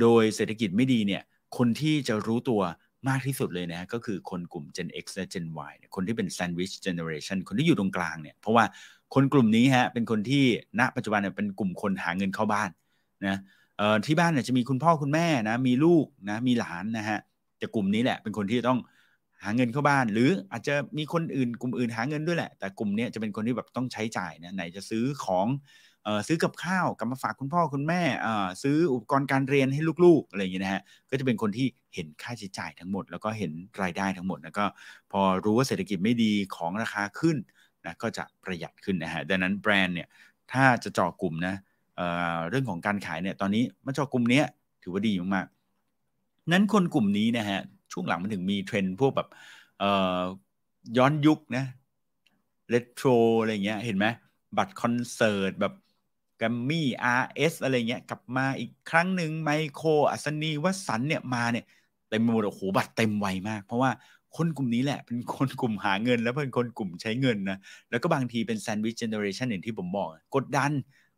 โดยเศรษฐกิจไม่ดีเนี่ยคนที่จะรู้ตัวมากที่สุดเลยนะก็คือคนกลุ่ม Gen X และ Gen Y คนที่เป็น Sandwich Generation คนที่อยู่ตรงกลางเนี่ยเพราะว่าคนกลุ่มนี้ฮะเป็นคนที่ณปัจจุบันเนี่ยเป็นกลุ่มคนหาเงินเข้าบ้าน นะที่บ้านเนี่ยจะมีคุณพ่อคุณแม่นะมีลูกนะมีหลานนะฮะแต่กลุ่มนี้แหละเป็นคนที่ต้องหาเงินเข้าบ้าน หรืออาจจะมีคนอื่นกลุ่มอื่นหาเงินด้วยแหละ แต่กลุ่มนี้จะเป็นคนที่แบบต้องใช้จ่ายนะไหนจะซื้อของออซื้อกับข้าวกลับมาฝากคุณพ่อคุณแม่ซื้ออุปกรณ์การเรียนให้ลูกๆอะไรอย่างเงี้ยนะฮะก็จะเป็นคนที่เห็นค่าใช้จ่ายทั้งหมด แล้วก็เห็นรายได้ทั้งหมดแล้วก็พอรู้ว่าเศรษฐกิจไม่ดีของราคาขึ้นนะก็จะประหยัดขึ้นนะฮะดังนั้นแบรนด์เนี่ยถ้าจะเจาะกลุ่มนะ เรื่องของการขายเนี่ยตอนนี้มาเจาะกลุ่มนี้ถือว่าดีมากๆนั้นคนกลุ่มนี้นะฮะช่วงหลังมันถึงมีเทรนด์พวกแบบย้อนยุคนะเรโทรอะไรเงี้ยเห็นไหมบัตรคอนเสิร์ตแบบแกรมมี่อาร์เอสอะไรเงี้ยกลับมาอีกครั้งหนึ่งไมโครอัสนีวสันต์เนี่ยมาเนี่ยเต็มหมดโอ้โหบัตรเต็มไวมาก เพราะว่าคนกลุ่มนี้แหละ เป็นคนกลุ่มหาเงิน แล้วเป็นคนกลุ่มใช้เงินนะแล้วก็บางทีเป็น sandwich generation อย่างที่ผมบอก กดดัน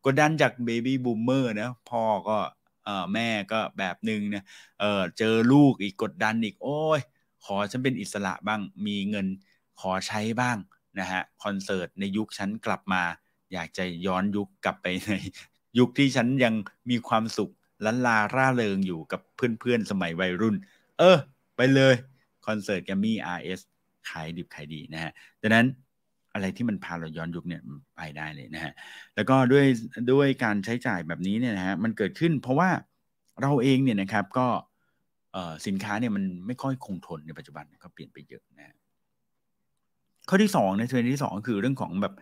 กดดันจาก baby boomer นะพ่อก็เออแม่ก็แบบหนึ่งนะเออเจอลูกอีกกดดันอีกโอ้ยขอฉันเป็นอิสระบ้างมีเงินขอใช้บ้างนะฮะคอนเสิร์ตในยุคฉันกลับมา อยากจะย้อนยุคกลับไปในยุคที่ฉันยังมีความสุขลันลาร่าเริงอยู่กับเพื่อนๆ สมัยวัยรุ่น เออ ไปเลย คอนเสิร์ตแกรมมี่ RS ขายดิบขายดีนะฮะดังนั้น อะไรที่มันพาเราย้อนยุคเนี่ยไปได้เลยนะฮะแล้วก็ด้วยด้วยการใช้จ่ายแบบนี้เนี่ยนะฮะมันเกิดขึ้นเพราะว่าเราเองเนี่ยนะครับก็สินค้าเนี่ยมันไม่ค่อยคงทนในปัจจุบันก็เปลี่ยนไปเยอะนะข้อที่สองในเทรนด์ที่สองคือเรื่องของแบบ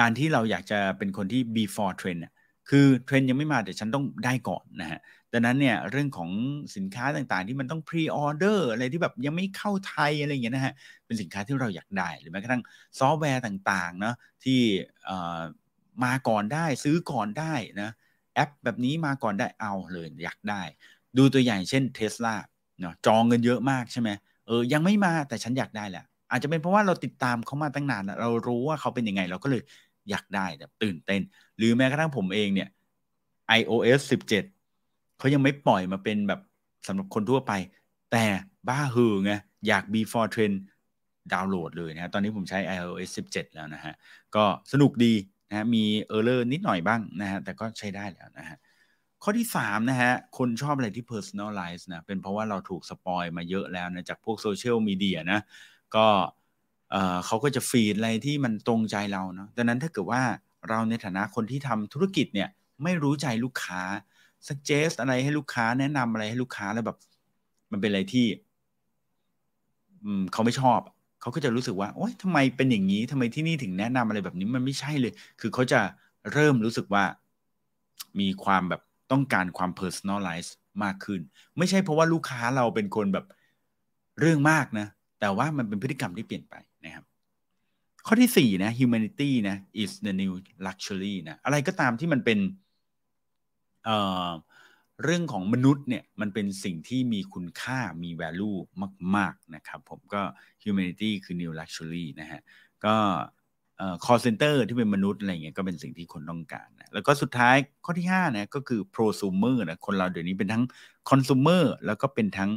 การที่เราอยากจะเป็นคนที่ before trend คือเทรนด์ยังไม่มาแต่ฉันต้องได้ก่อนนะฮะดังนั้นเนี่ยเรื่องของสินค้าต่างๆ ที่มันต้อง pre-order อะไรที่แบบยังไม่เข้าไทยอะไรอย่างเงี้ยนะฮะเป็นสินค้าที่เราอยากได้ หรือแม้กระทั่งซอฟต์แวร์ต่างๆเนาะที่มาก่อนได้ซื้อก่อนได้นะแอปแบบนี้มาก่อนได้เอาเลยอยากได้ ดูตัวอย่างเช่นเทสลาเนาะจองเงินเยอะมากใช่ไหมเออยังไม่มาแต่ฉันอยากได้แหละอาจจะเป็นเพราะว่าเราติดตามเขามาตั้งนานเรารู้ว่าเขาเป็นยังไงเราก็เลยอยากได้แบบตื่นเต้น หรือแม้กระทั่งผมเองเนี่ย iOS 17เขายังไม่ปล่อยมาเป็นแบบสำหรับคนทั่วไป แต่บ้าเห่อไงอยาก before trend ดาวน์โหลดเลยนะตอนนี้ผมใช้ iOS 17 แล้วนะฮะ ก็สนุกดีนะฮะมี error นิดหน่อยบ้างนะฮะ แต่ก็ใช้ได้แล้วนะฮะ ข้อที่ 3 นะฮะ คนชอบอะไรที่ personalize นะ เป็นเพราะว่าเราถูก spoil มาเยอะแล้วนะ จากพวกโซเชียลมีเดียนะ ก็เขาก็จะฟีดอะไรที่มันตรงใจเราเนาะดังนั้นถ้าเกิดว่า เราในฐานะคนที่ทำธุรกิจเนี่ยไม่รู้ใจลูกค้า suggest อะไรให้ลูกค้าแนะนำอะไรให้ลูกค้าแล้วแบบ มันเป็นอะไรที่เขาไม่ชอบเขาก็จะรู้สึกว่าโอ๊ยทำไมเป็นอย่างนี้ทำไมที่นี่ถึงแนะนำอะไรแบบนี้มันไม่ใช่เลย คือเขาจะเริ่มรู้สึกว่า มีความแบบต้องการความ personalize มากขึ้น ไม่ใช่เพราะว่าลูกค้าเราเป็นคนแบบเรื่องมากนะ แต่ว่ามันเป็นพฤติกรรมที่เปลี่ยนไป ข้อที่สี่นะ humanity นะ is the new luxury นะอะไรก็ตามที่มันเป็นเอ่อเรื่องของมนุษย์เนี่ยมันเป็นสิ่งที่มีคุณค่ามี value มาก ๆ นะครับผมก็ humanity คือ new luxury นะฮะก็เอ่อ call center ที่เป็นมนุษย์อะไรเงี้ยก็เป็นสิ่งที่คนต้องการนะแล้วก็สุดท้ายข้อที่5นะก็คือ prosumer นะคนเราเดี๋ยวนี้เป็นทั้ง consumer แล้วก็เป็นทั้ง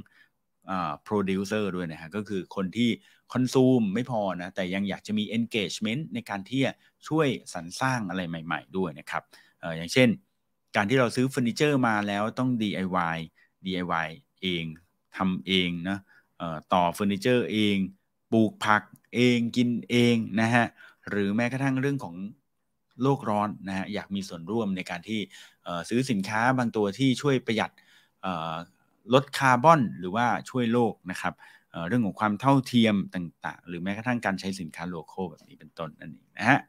producer ด้วยนะฮะก็คือคนที่ consume ไม่พอนะ แต่ยังอยากจะมี engagement ในการที่จะช่วยสรรสร้างอะไรใหม่ ๆ ด้วยนะครับออย่างเช่น การที่เราซื้อเฟอร์นิเจอร์มาแล้วต้อง DIY DIY เองทำเองนะต่อเฟอร์นิเจอร์เองปลูกผักเองกินเองนะฮะหรือแม้กระทั่งเรื่องของโลกร้อนนะฮะอยากมีส่วนร่วมในการที่ซื้อสินค้าบางตัวที่ช่วยประหยัดลดคาร์บอนหรือว่าช่วยโลกนะครับ เรื่องของความเท่าเทียมต่าง ๆ หรือแม้กระทั่งการใช้สินค้าโลโก้แบบนี้เป็นต้นนั่นเองนะฮะ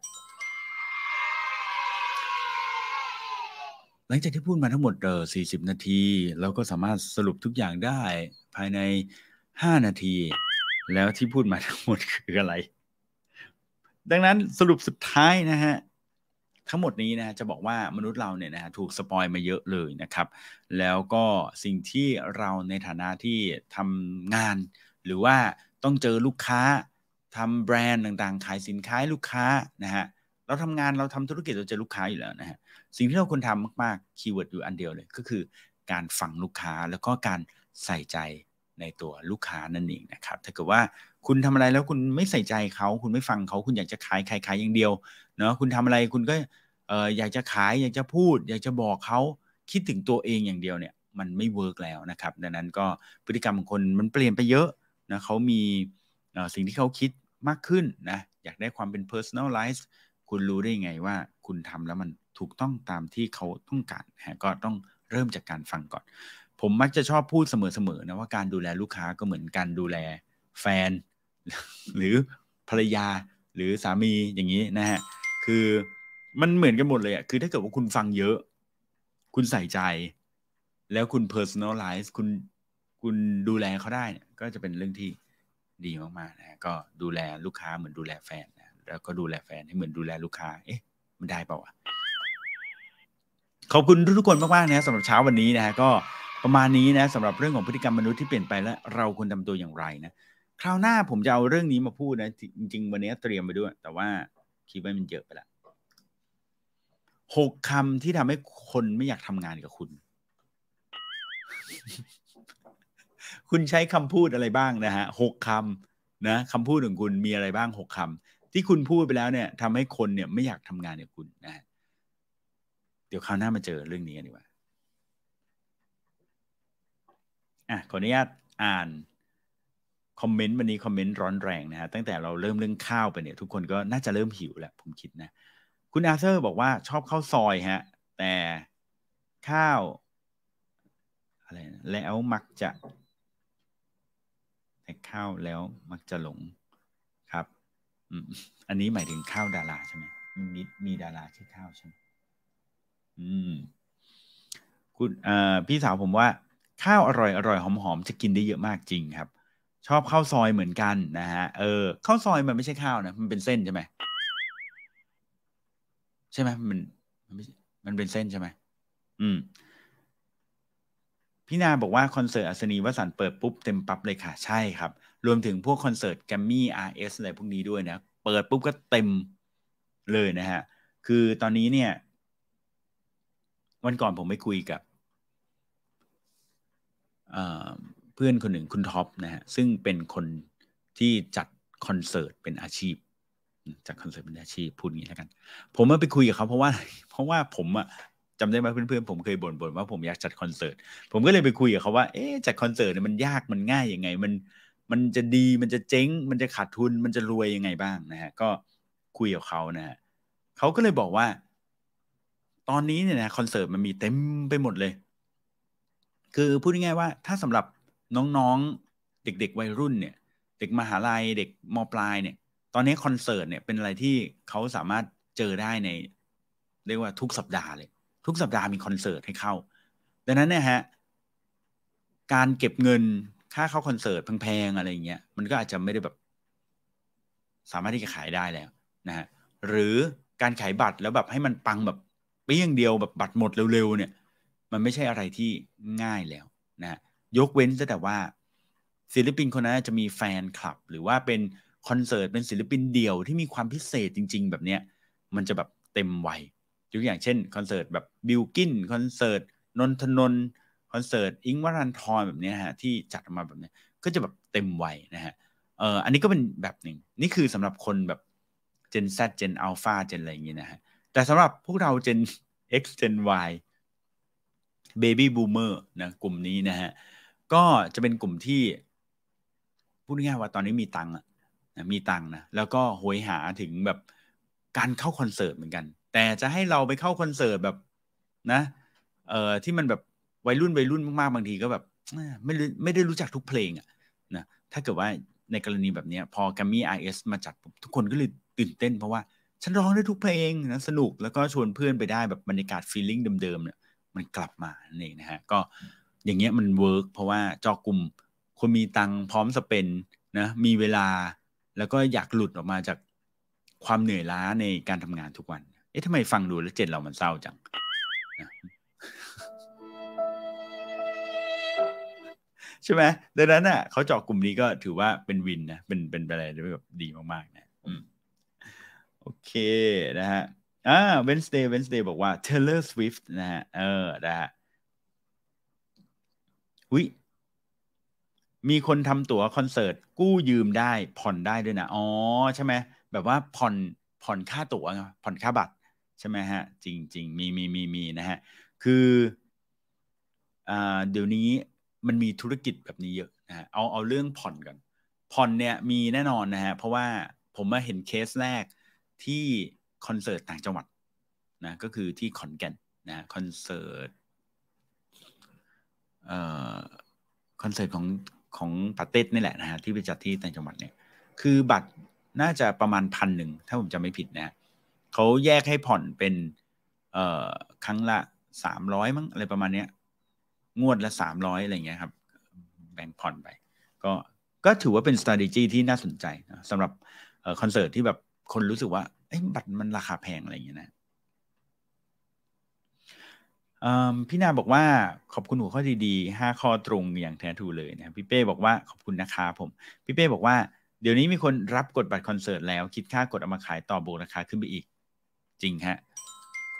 หลังจากที่พูดมาทั้งหมดเออ40 นาที เราก็สามารถสรุปทุกอย่างได้ภายใน 5 นาที แล้วที่พูดมาทั้งหมดคืออะไร ดังนั้นสรุปสุดท้ายนะฮะทั้งหมดนี้นะจะบอกว่ามนุษย์เราเนี่ยนะฮะถูก spoil มาเยอะเลยนะครับ แล้วก็สิ่งที่เราในฐานะที่ทำงาน หรือว่าต้องเจอลูกค้าทำแบรนด์ต่างๆ ขายสินค้าลูกค้านะฮะเราทำงานเราทำธุรกิจเราเจอลูกค้าอยู่แล้วนะฮะสิ่งที่เราควรทำมากๆ keyword อยู่อันเดียวเลยก็คือ การฟังลูกค้าแล้วก็การใส่ใจในตัวลูกค้านั่นเองนะครับถ้าเกิดว่าคุณทำอะไรแล้วคุณไม่ใส่ใจเขาคุณไม่ฟังเขาคุณอยากจะขายขายขายอย่างเดียวเนาะคุณทำอะไรคุณก็เอออยากจะขายอยากจะพูด อยากจะบอกเขาคิดถึงตัวเองอย่างเดียวเนี่ยมันไม่เวิร์กแล้วนะครับดังนั้นก็พฤติกรรมของคนมันเปลี่ยนไปเยอะ นะเขามีสิ่งที่เขาคิดมากขึ้นนะอยากได้ความเป็น personalize คุณรู้ได้ไงว่าคุณทำแล้วมันถูกต้องตามที่เขาต้องการฮะก็ต้องเริ่มจากการฟังก่อน ผมมักจะชอบพูดเสมอๆนะว่าการดูแลลูกค้าก็เหมือนการดูแลแฟน หรือภรรยาหรือสามีอย่างนี้นะฮะคือมันเหมือนกันหมดเลยอะคือถ้าเกิดว่าคุณฟังเยอะ คุณใส่ใจ แล้วคุณ personalize คุณคุณดูแลเขาได้เนี่ย ก็จะเป็นเรื่องที่ดีมากๆนะก็ดูแลลูกค้าเหมือนดูแลแฟนนะแล้วก็ดูแลแฟนให้เหมือนดูแลลูกค้า เอ๊ะ มันได้เปล่าวะขอบคุณทุกคนมากๆนะสำหรับเช้าวันนี้นะก็ประมาณนี้นะสำหรับเรื่องของพฤติกรรมมนุษย์ที่เปลี่ยนไปและเราควรทำตัวอย่างไรนะคราวหน้าผมจะเอาเรื่องนี้มาพูดนะจริงๆวันนี้เตรียมไปด้วย แต่ว่าคิดว่ามันเยอะไปละหกคำที่ทำให้คนไม่อยากทำงานกับคุณ คุณใช้คำพูดอะไรบ้างนะฮะหกคำนะคำพูดของคุณมีอะไรบ้างหกคำที่คุณพูดไปแล้วเนี่ยทำให้คนเนี่ยไม่อยากทำงานกับคุณนะเดี๋ยวคราวหน้ามาเจอเรื่องนี้กันดีกว่าอะขออนุญาตอ่านคอมเมนต์วันนี้คอมเมนต์ร้อนแรงนะฮะตั้งแต่เราเริ่มเรื่องข้าวไปเนี่ย ทุกคนก็น่าจะเริ่มหิวแหล้วผมคิดนะ คุณอาเซอร์บอกว่าชอบข้าวซอยฮะ แต่ข้าวอะไรแล้วมักจะ แต่ข้าวแล้วมักจะหลงครับอันนี้หมายถึงข้าวดาราใช่ไหมมีมีดาราชื่อข้าวใช่ไหมอืมคุณเอ่อพี่สาวผมว่า ข้าวอร่อยอร่อยหอมหอมจะกินได้เยอะมากจริงครับ ชอบข้าวซอยเหมือนกันนะฮะเออข้าวซอยมันไม่ใช่ข้าวนะ มันเป็นเส้นใช่ไหมใช่ไหมมันมันมันเป็นเส้นใช่ไหมอืม พี่นาบอกว่าคอนเสิร์ตอัศนีวสันเปิดปุ๊บเต็มปั๊บเลยค่ะ ใช่ครับ รวมถึงพวกคอนเสิร์ตแกรมมี่อาร์เอสอะไรพวกนี้ด้วยนะ เปิดปุ๊บก็เต็มเลยนะฮะ คือตอนนี้เนี่ย วันก่อนผมไปคุยกับเพื่อนคนหนึ่งคุณท็อปนะฮะ ซึ่งเป็นคนที่จัดคอนเสิร์ตเป็นอาชีพจากคอนเสิร์ตเป็นอาชีพพูดงี้แล้วกัน ผมมาไปคุยกับเขาเพราะว่า เพราะว่าผมอะ จำได้ไหมเพื่อนๆผมเคยบ่นๆว่าผมอยากจัดคอนเสิร์ตผมก็เลยไปคุยกับเขาว่าเอ๊ะจัดคอนเสิร์ตเนี่ยมันยากมันง่ายยังไง มันมันจะดีมันจะเจ๊ง มันจะขาดทุนมันจะรวยยังไงบ้างนะฮะก็คุยกับเขานะฮะเขาก็เลยบอกว่า ตอนนี้เนี่ยนะคอนเสิร์ตมันมีเต็มไปหมดเลย คือพูดง่ายๆว่าถ้าสำหรับน้องๆเด็กๆวัยรุ่นเนี่ย เด็กมหาลัยเด็กมปลายเนี่ย ตอนนี้คอนเสิร์ตเนี่ยเป็นอะไรที่เขาสามารถเจอได้ในเรียกว่าทุกสัปดาห์เลย ทุกสัปดาห์มีคอนเสิร์ตให้เข้า ดังนั้นเนี่ยฮะ การเก็บเงินค่าเข้าคอนเสิร์ตแพงๆอะไรเงี้ย มันก็อาจจะไม่ได้แบบ สามารถที่จะขายได้แล้วนะฮะ หรือการขายบัตรแล้วแบบให้มันปังแบบเปี้ยงเดียวแบบบัตรหมดเร็วๆเนี่ย มันไม่ใช่อะไรที่ง่ายแล้วนะ ยกเว้นแต่ว่าศิลปินคนนั้นจะมีแฟนคลับ หรือว่าเป็นคอนเสิร์ตเป็นศิลปินเดี่ยวที่มีความพิเศษจริง ๆ แบบเนี้ย มันจะแบบเต็มไว ยกอย่างเช่นคอนเสิร์ตแบบบิลกินคอนเสิร์ตนนท์ ธนนท์คอนเสิร์ตอิ้งค์ วรันธรแบบนี้ฮะที่จัดออกมาแบบนี้ก็จะแบบเต็มไวนะฮะเอออันนี้ก็เป็นแบบหนึ่งนี่คือสำหรับคนแบบ Gen Z Gen Alpha Gen อะไรอย่างเงี้ยนะฮะแต่สำหรับพวกเรา Gen X Gen Y Baby Boomer นะกลุ่มนี้นะฮะก็จะเป็นกลุ่มที่พูดง่ายว่าตอนนี้มีตังค์นะมีตังค์นะแล้วก็โหยหาถึงแบบการเข้าคอนเสิร์ตเหมือนกัน แต่จะให้เราไปเข้าคอนเสิร์ตแบบนะ เอ่อที่มันแบบวัยรุ่นวัยรุ่นมากๆบางทีก็แบบไม่ไม่ได้รู้จักทุกเพลงอะนะถ้าเกิดว่าในกรณีแบบนี้พอแกมมี่ไอเอสมาจัดทุกคนก็เลยตื่นเต้นเพราะว่า ฉันร้องได้ทุกเพลงนะสนุกแล้วก็ชวนเพื่อนไปได้แบบบรรยากาศฟีลลิ่งเดิมๆเนี่ยมันกลับมานั่นเองนะฮะก็อย่างเงี้ยมัน work เพราะว่าเจาะกลุ่มคนมีตังพร้อม spend นะมีเวลาแล้วก็อยากหลุดออกมาจากความเหนื่อยล้าในการทำงานทุกวัน เอ๊ะทำไมฟังดูแล้ว gen เรามันเศร้าจังใช่ไหมดังนั้นอะเขาเจาะกลุ่มนี้ก็ถือว่าเป็น win นะเป็นเป็นอะไรที่แบบดีมากๆนะโอเคนะฮะอ่า Wednesday Wednesday บอกว่า Taylor Swift นะฮะเออนะฮะอุ้ยมีคนทำตั๋วคอนเสิร์ต กู้ยืมได้ผ่อนได้ด้วยนะ อ๋อ ใช่ไหมแบบว่าผ่อนผ่อนค่าตั๋วผ่อนค่าบัตร ใช่ไหมฮะ จริงจริงมีมีมีมีนะฮะ คืออ่าเดี๋ยวนี้มันมีธุรกิจแบบนี้เยอะนะฮะเอาเอาเรื่องผ่อนก่อน ผ่อนเนี่ยมีแน่นอนนะฮะ เพราะว่าผมมาเห็นเคสแรกที่คอนเสิร์ตต่างจังหวัดนะก็คือที่ขอนแก่นนะคอนเสิร์ตเอ่อคอนเสิร์ตของของปาเต้นี่แหละนะฮะที่ไปจัดที่ต่างจังหวัดเนี่ยคือบัตรน่าจะประมาณพันหนึ่งถ้าผมจำไม่ผิดนะ เขาแยกให้ผ่อนเป็นเอ่อครั้งละสามร้อยมั้งอะไรประมาณเนี้ยงวดละสามร้อยอะไรเงี้ยครับ แบ่งผ่อนไป ก็ก็ถือว่าเป็น strategy ที่น่าสนใจสำหรับคอนเสิร์ตที่แบบคนรู้สึกว่าบัตรมันราคาแพงอะไรอย่างเงี้ยนะพี่นาบอกว่าขอบคุณหัวข้อดีๆห้าข้อตรงอย่างแท้ถูเลยนะพี่เป้บอกว่าขอบคุณนะคะผม พี่เป้บอกว่าเดี๋ยวนี้มีคนรับกดบัตรคอนเสิร์ตแล้วคิดค่ากดเอามาขายต่อโบราคาขึ้นไปอีก จริงฮะ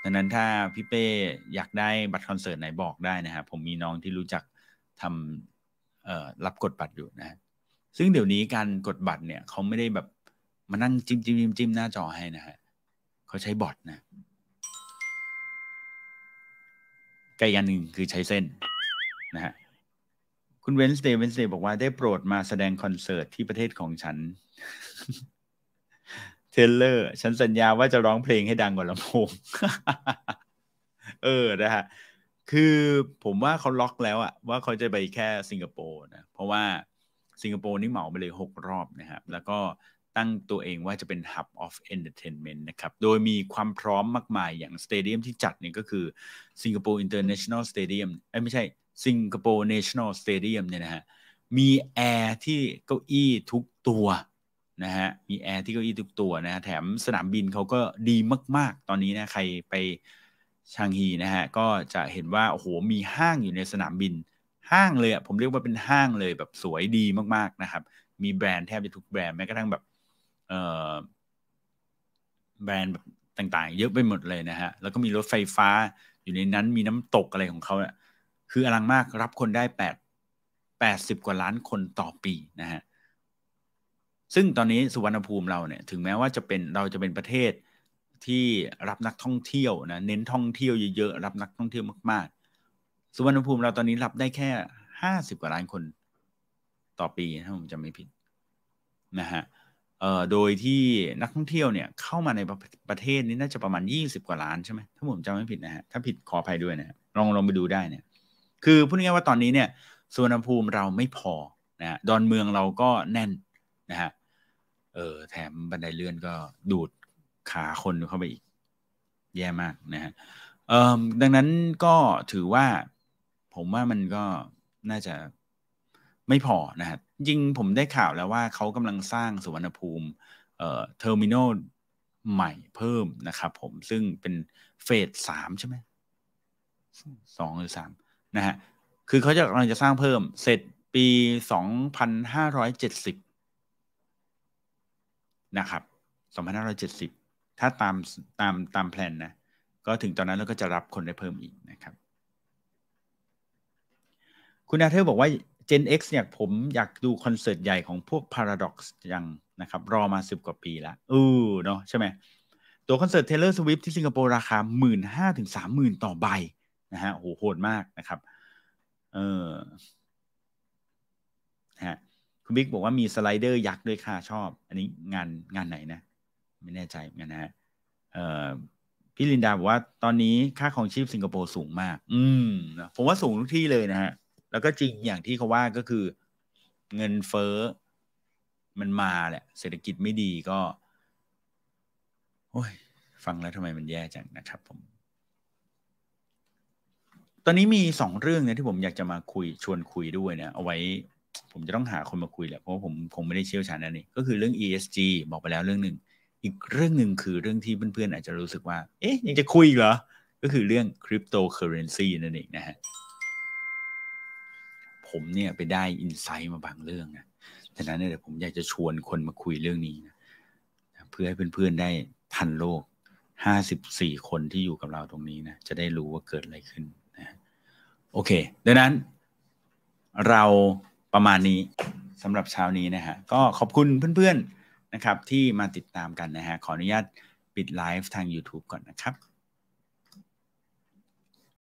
ดังนั้นถ้าพี่เป้อยากได้บัตรคอนเสิร์ตไหนบอกได้นะครับผมมีน้องที่รู้จักทำรับกดบัตรอยู่นะ ซึ่งเดี๋ยวนี้การกดบัตรเนี่ยเขาไม่ได้แบบมานั่งจิ้มจิ้มจิ้มจิ้มหน้าจอให้นะฮะเขาใช้ bot นะอีกอันหนึ่งคือใช้เส้นนะฮะคุณ Wednesday Wednesday บอกว่าได้โปรดมาแสดงคอนเสิร์ตที่ประเทศของฉัน เทเลอร์ ฉันสัญญาว่าจะร้องเพลงให้ดังกว่าลำโพงเออนะฮะคือผมว่าเขาล็อกแล้วอะว่าเขาจะไปแค่สิงคโปร์นะเพราะว่าสิงคโปร์นี่เหมาไปเลยหกรอบนะครับ แล้วก็ตั้งตัวเองว่าจะเป็น Hub of Entertainment นะครับ โดยมีความพร้อมมากมายอย่างสเตเดียมที่จัดเนี่ยก็คือสิงคโปร์ International Stadium เอ้ไม่ใช่สิงคโปร์ National Stadium เนี่ยนะฮะมีแอร์ที่เก้าอี้ทุกตัว นะฮะมีแอร์ที่เก้าอี้ทุกตัวนะฮะแถมสนามบินเขาก็ดีมาก ๆ ตอนนี้นะใครไปชางงีนะฮะก็จะเห็นว่าโอ้โหมีห้างอยู่ในสนามบิน ห้างเลยอะผมเรียกว่าเป็นห้างเลยแบบสวยดีมากๆนะครับ มีแบรนด์แทบจะทุกแบรนด์แม้กระทั่งแบบเอ่อแบรนด์แบบต่างๆ เยอะไปหมดเลยนะฮะแล้วก็มีรถไฟฟ้าอยู่ในนั้นมีน้ำตกอะไรของเขาเนี่ยคืออลังมากรับคนได้แปดแปดสิบกว่าล้านคนต่อปีนะฮะ ซึ่งตอนนี้สุวรรณภูมิเราเนี่ยถึงแม้ว่าจะเป็นเราจะเป็นประเทศที่รับนักท่องเที่ยวนะเน้นท่องเที่ยวเยอะๆรับนักท่องเที่ยวมากๆ สุวรรณภูมิเราตอนนี้รับได้แค่ห้าสิบกว่าล้านคนต่อปีถ้าผมจำไม่ผิดนะฮะเอ่อโดยที่นักท่องเที่ยวเนี่ยเข้ามาในประเทศนี้น่าจะประมาณยี่สิบกว่าล้านใช่ไหมถ้าผมจำไม่ผิดนะฮะถ้าผิดขออภัยด้วยนะลองลองไปดูได้เนี่ยคือพูดง่ายๆว่าตอนนี้เนี่ยสุวรรณภูมิเราไม่พอนะฮะดอนเมืองเราก็แน่นนะฮะ เออแถมบันไดเลื่อนก็ดูดขาคนเข้าไปอีก แย่มากนะฮะเอ่อดังนั้นก็ถือว่า ผมว่ามันก็น่าจะไม่พอนะฮะจริงผมได้ข่าวแล้วว่าเขากำลังสร้างสุวรรณภูมิเอ่อ terminal ใหม่เพิ่มนะครับผมซึ่งเป็นเฟสสามใช่ไหมสองหรือสามนะฮะ คือเขาจะกำลังจะสร้างเพิ่มเสร็จปีสองพั นะครับสองพันห้าร้อยเจ็ดสิบถ้าตามตามตามแผนนะ ก็ถึงตอนนั้นเราก็จะรับคนได้เพิ่มอีกนะครับ คุณอาเธอร์บอกว่า Gen X เนี่ยผมอยากดูคอนเสิร์ตใหญ่ของพวก Paradox ยังนะครับ รอมาสิบกว่าปีแล้วเออเนาะใช่ไหมตัวคอนเสิร์ต Taylor Swift ที่สิงคโปร์ราคาหมื่นห้าถึงสามหมื่นต่อใบนะฮะโหโหดมากนะครับ เออฮะ คุณบิ๊กบอกว่ามีสไลเดอร์ยักษ์ด้วยค่ะชอบ อันนี้งานงานไหนนะ ไม่แน่ใจเหมือนกันนะฮะพี่ลินดาบอกว่าตอนนี้ค่าของชีพสิงคโปร์สูงมาก อืมผมว่าสูงทุกที่เลยนะฮะ แล้วก็จริงอย่างที่เขาว่าก็คือ เงินเฟ้อมันมาแหละ เศรษฐกิจไม่ดีก็ โอ้ย ฟังแล้วทำไมมันแย่จังนะครับผม ตอนนี้มีสองเรื่องเนี่ยที่ผมอยากจะมาคุยชวนคุยด้วยนะเอาไว้ ผมจะต้องหาคนมาคุยแหละเพราะผมคงไม่ได้เชี่ยวชาญนั่นนี่ก็คือเรื่อง ESG บอกไปแล้วเรื่องหนึ่งอีกเรื่องหนึ่งคือเรื่องที่เพื่อนๆอาจจะรู้สึกว่า เอ๊ะยังจะคุยเหรอ ก็คือเรื่องคริปโตเคอเรนซีนั่นเองนะฮะผมเนี่ยไปได้อินไซต์มาบางเรื่องนะฉะนั้นเนี่ยผมอยากจะชวนคนมาคุยเรื่องนี้นะเพื่อให้เพื่อนๆได้ทันโลก 54 คนที่อยู่กับเราตรงนี้นะจะได้รู้ว่าเกิดอะไรขึ้นนะโอเค ดังนั้นเรา ประมาณนี้สำหรับเช้านี้นะฮะก็ขอบคุณเพื่อนๆนะครับที่มาติดตามกันนะฮะขออนุญาตปิดไลฟ์ทาง YouTube ก่อนนะครับ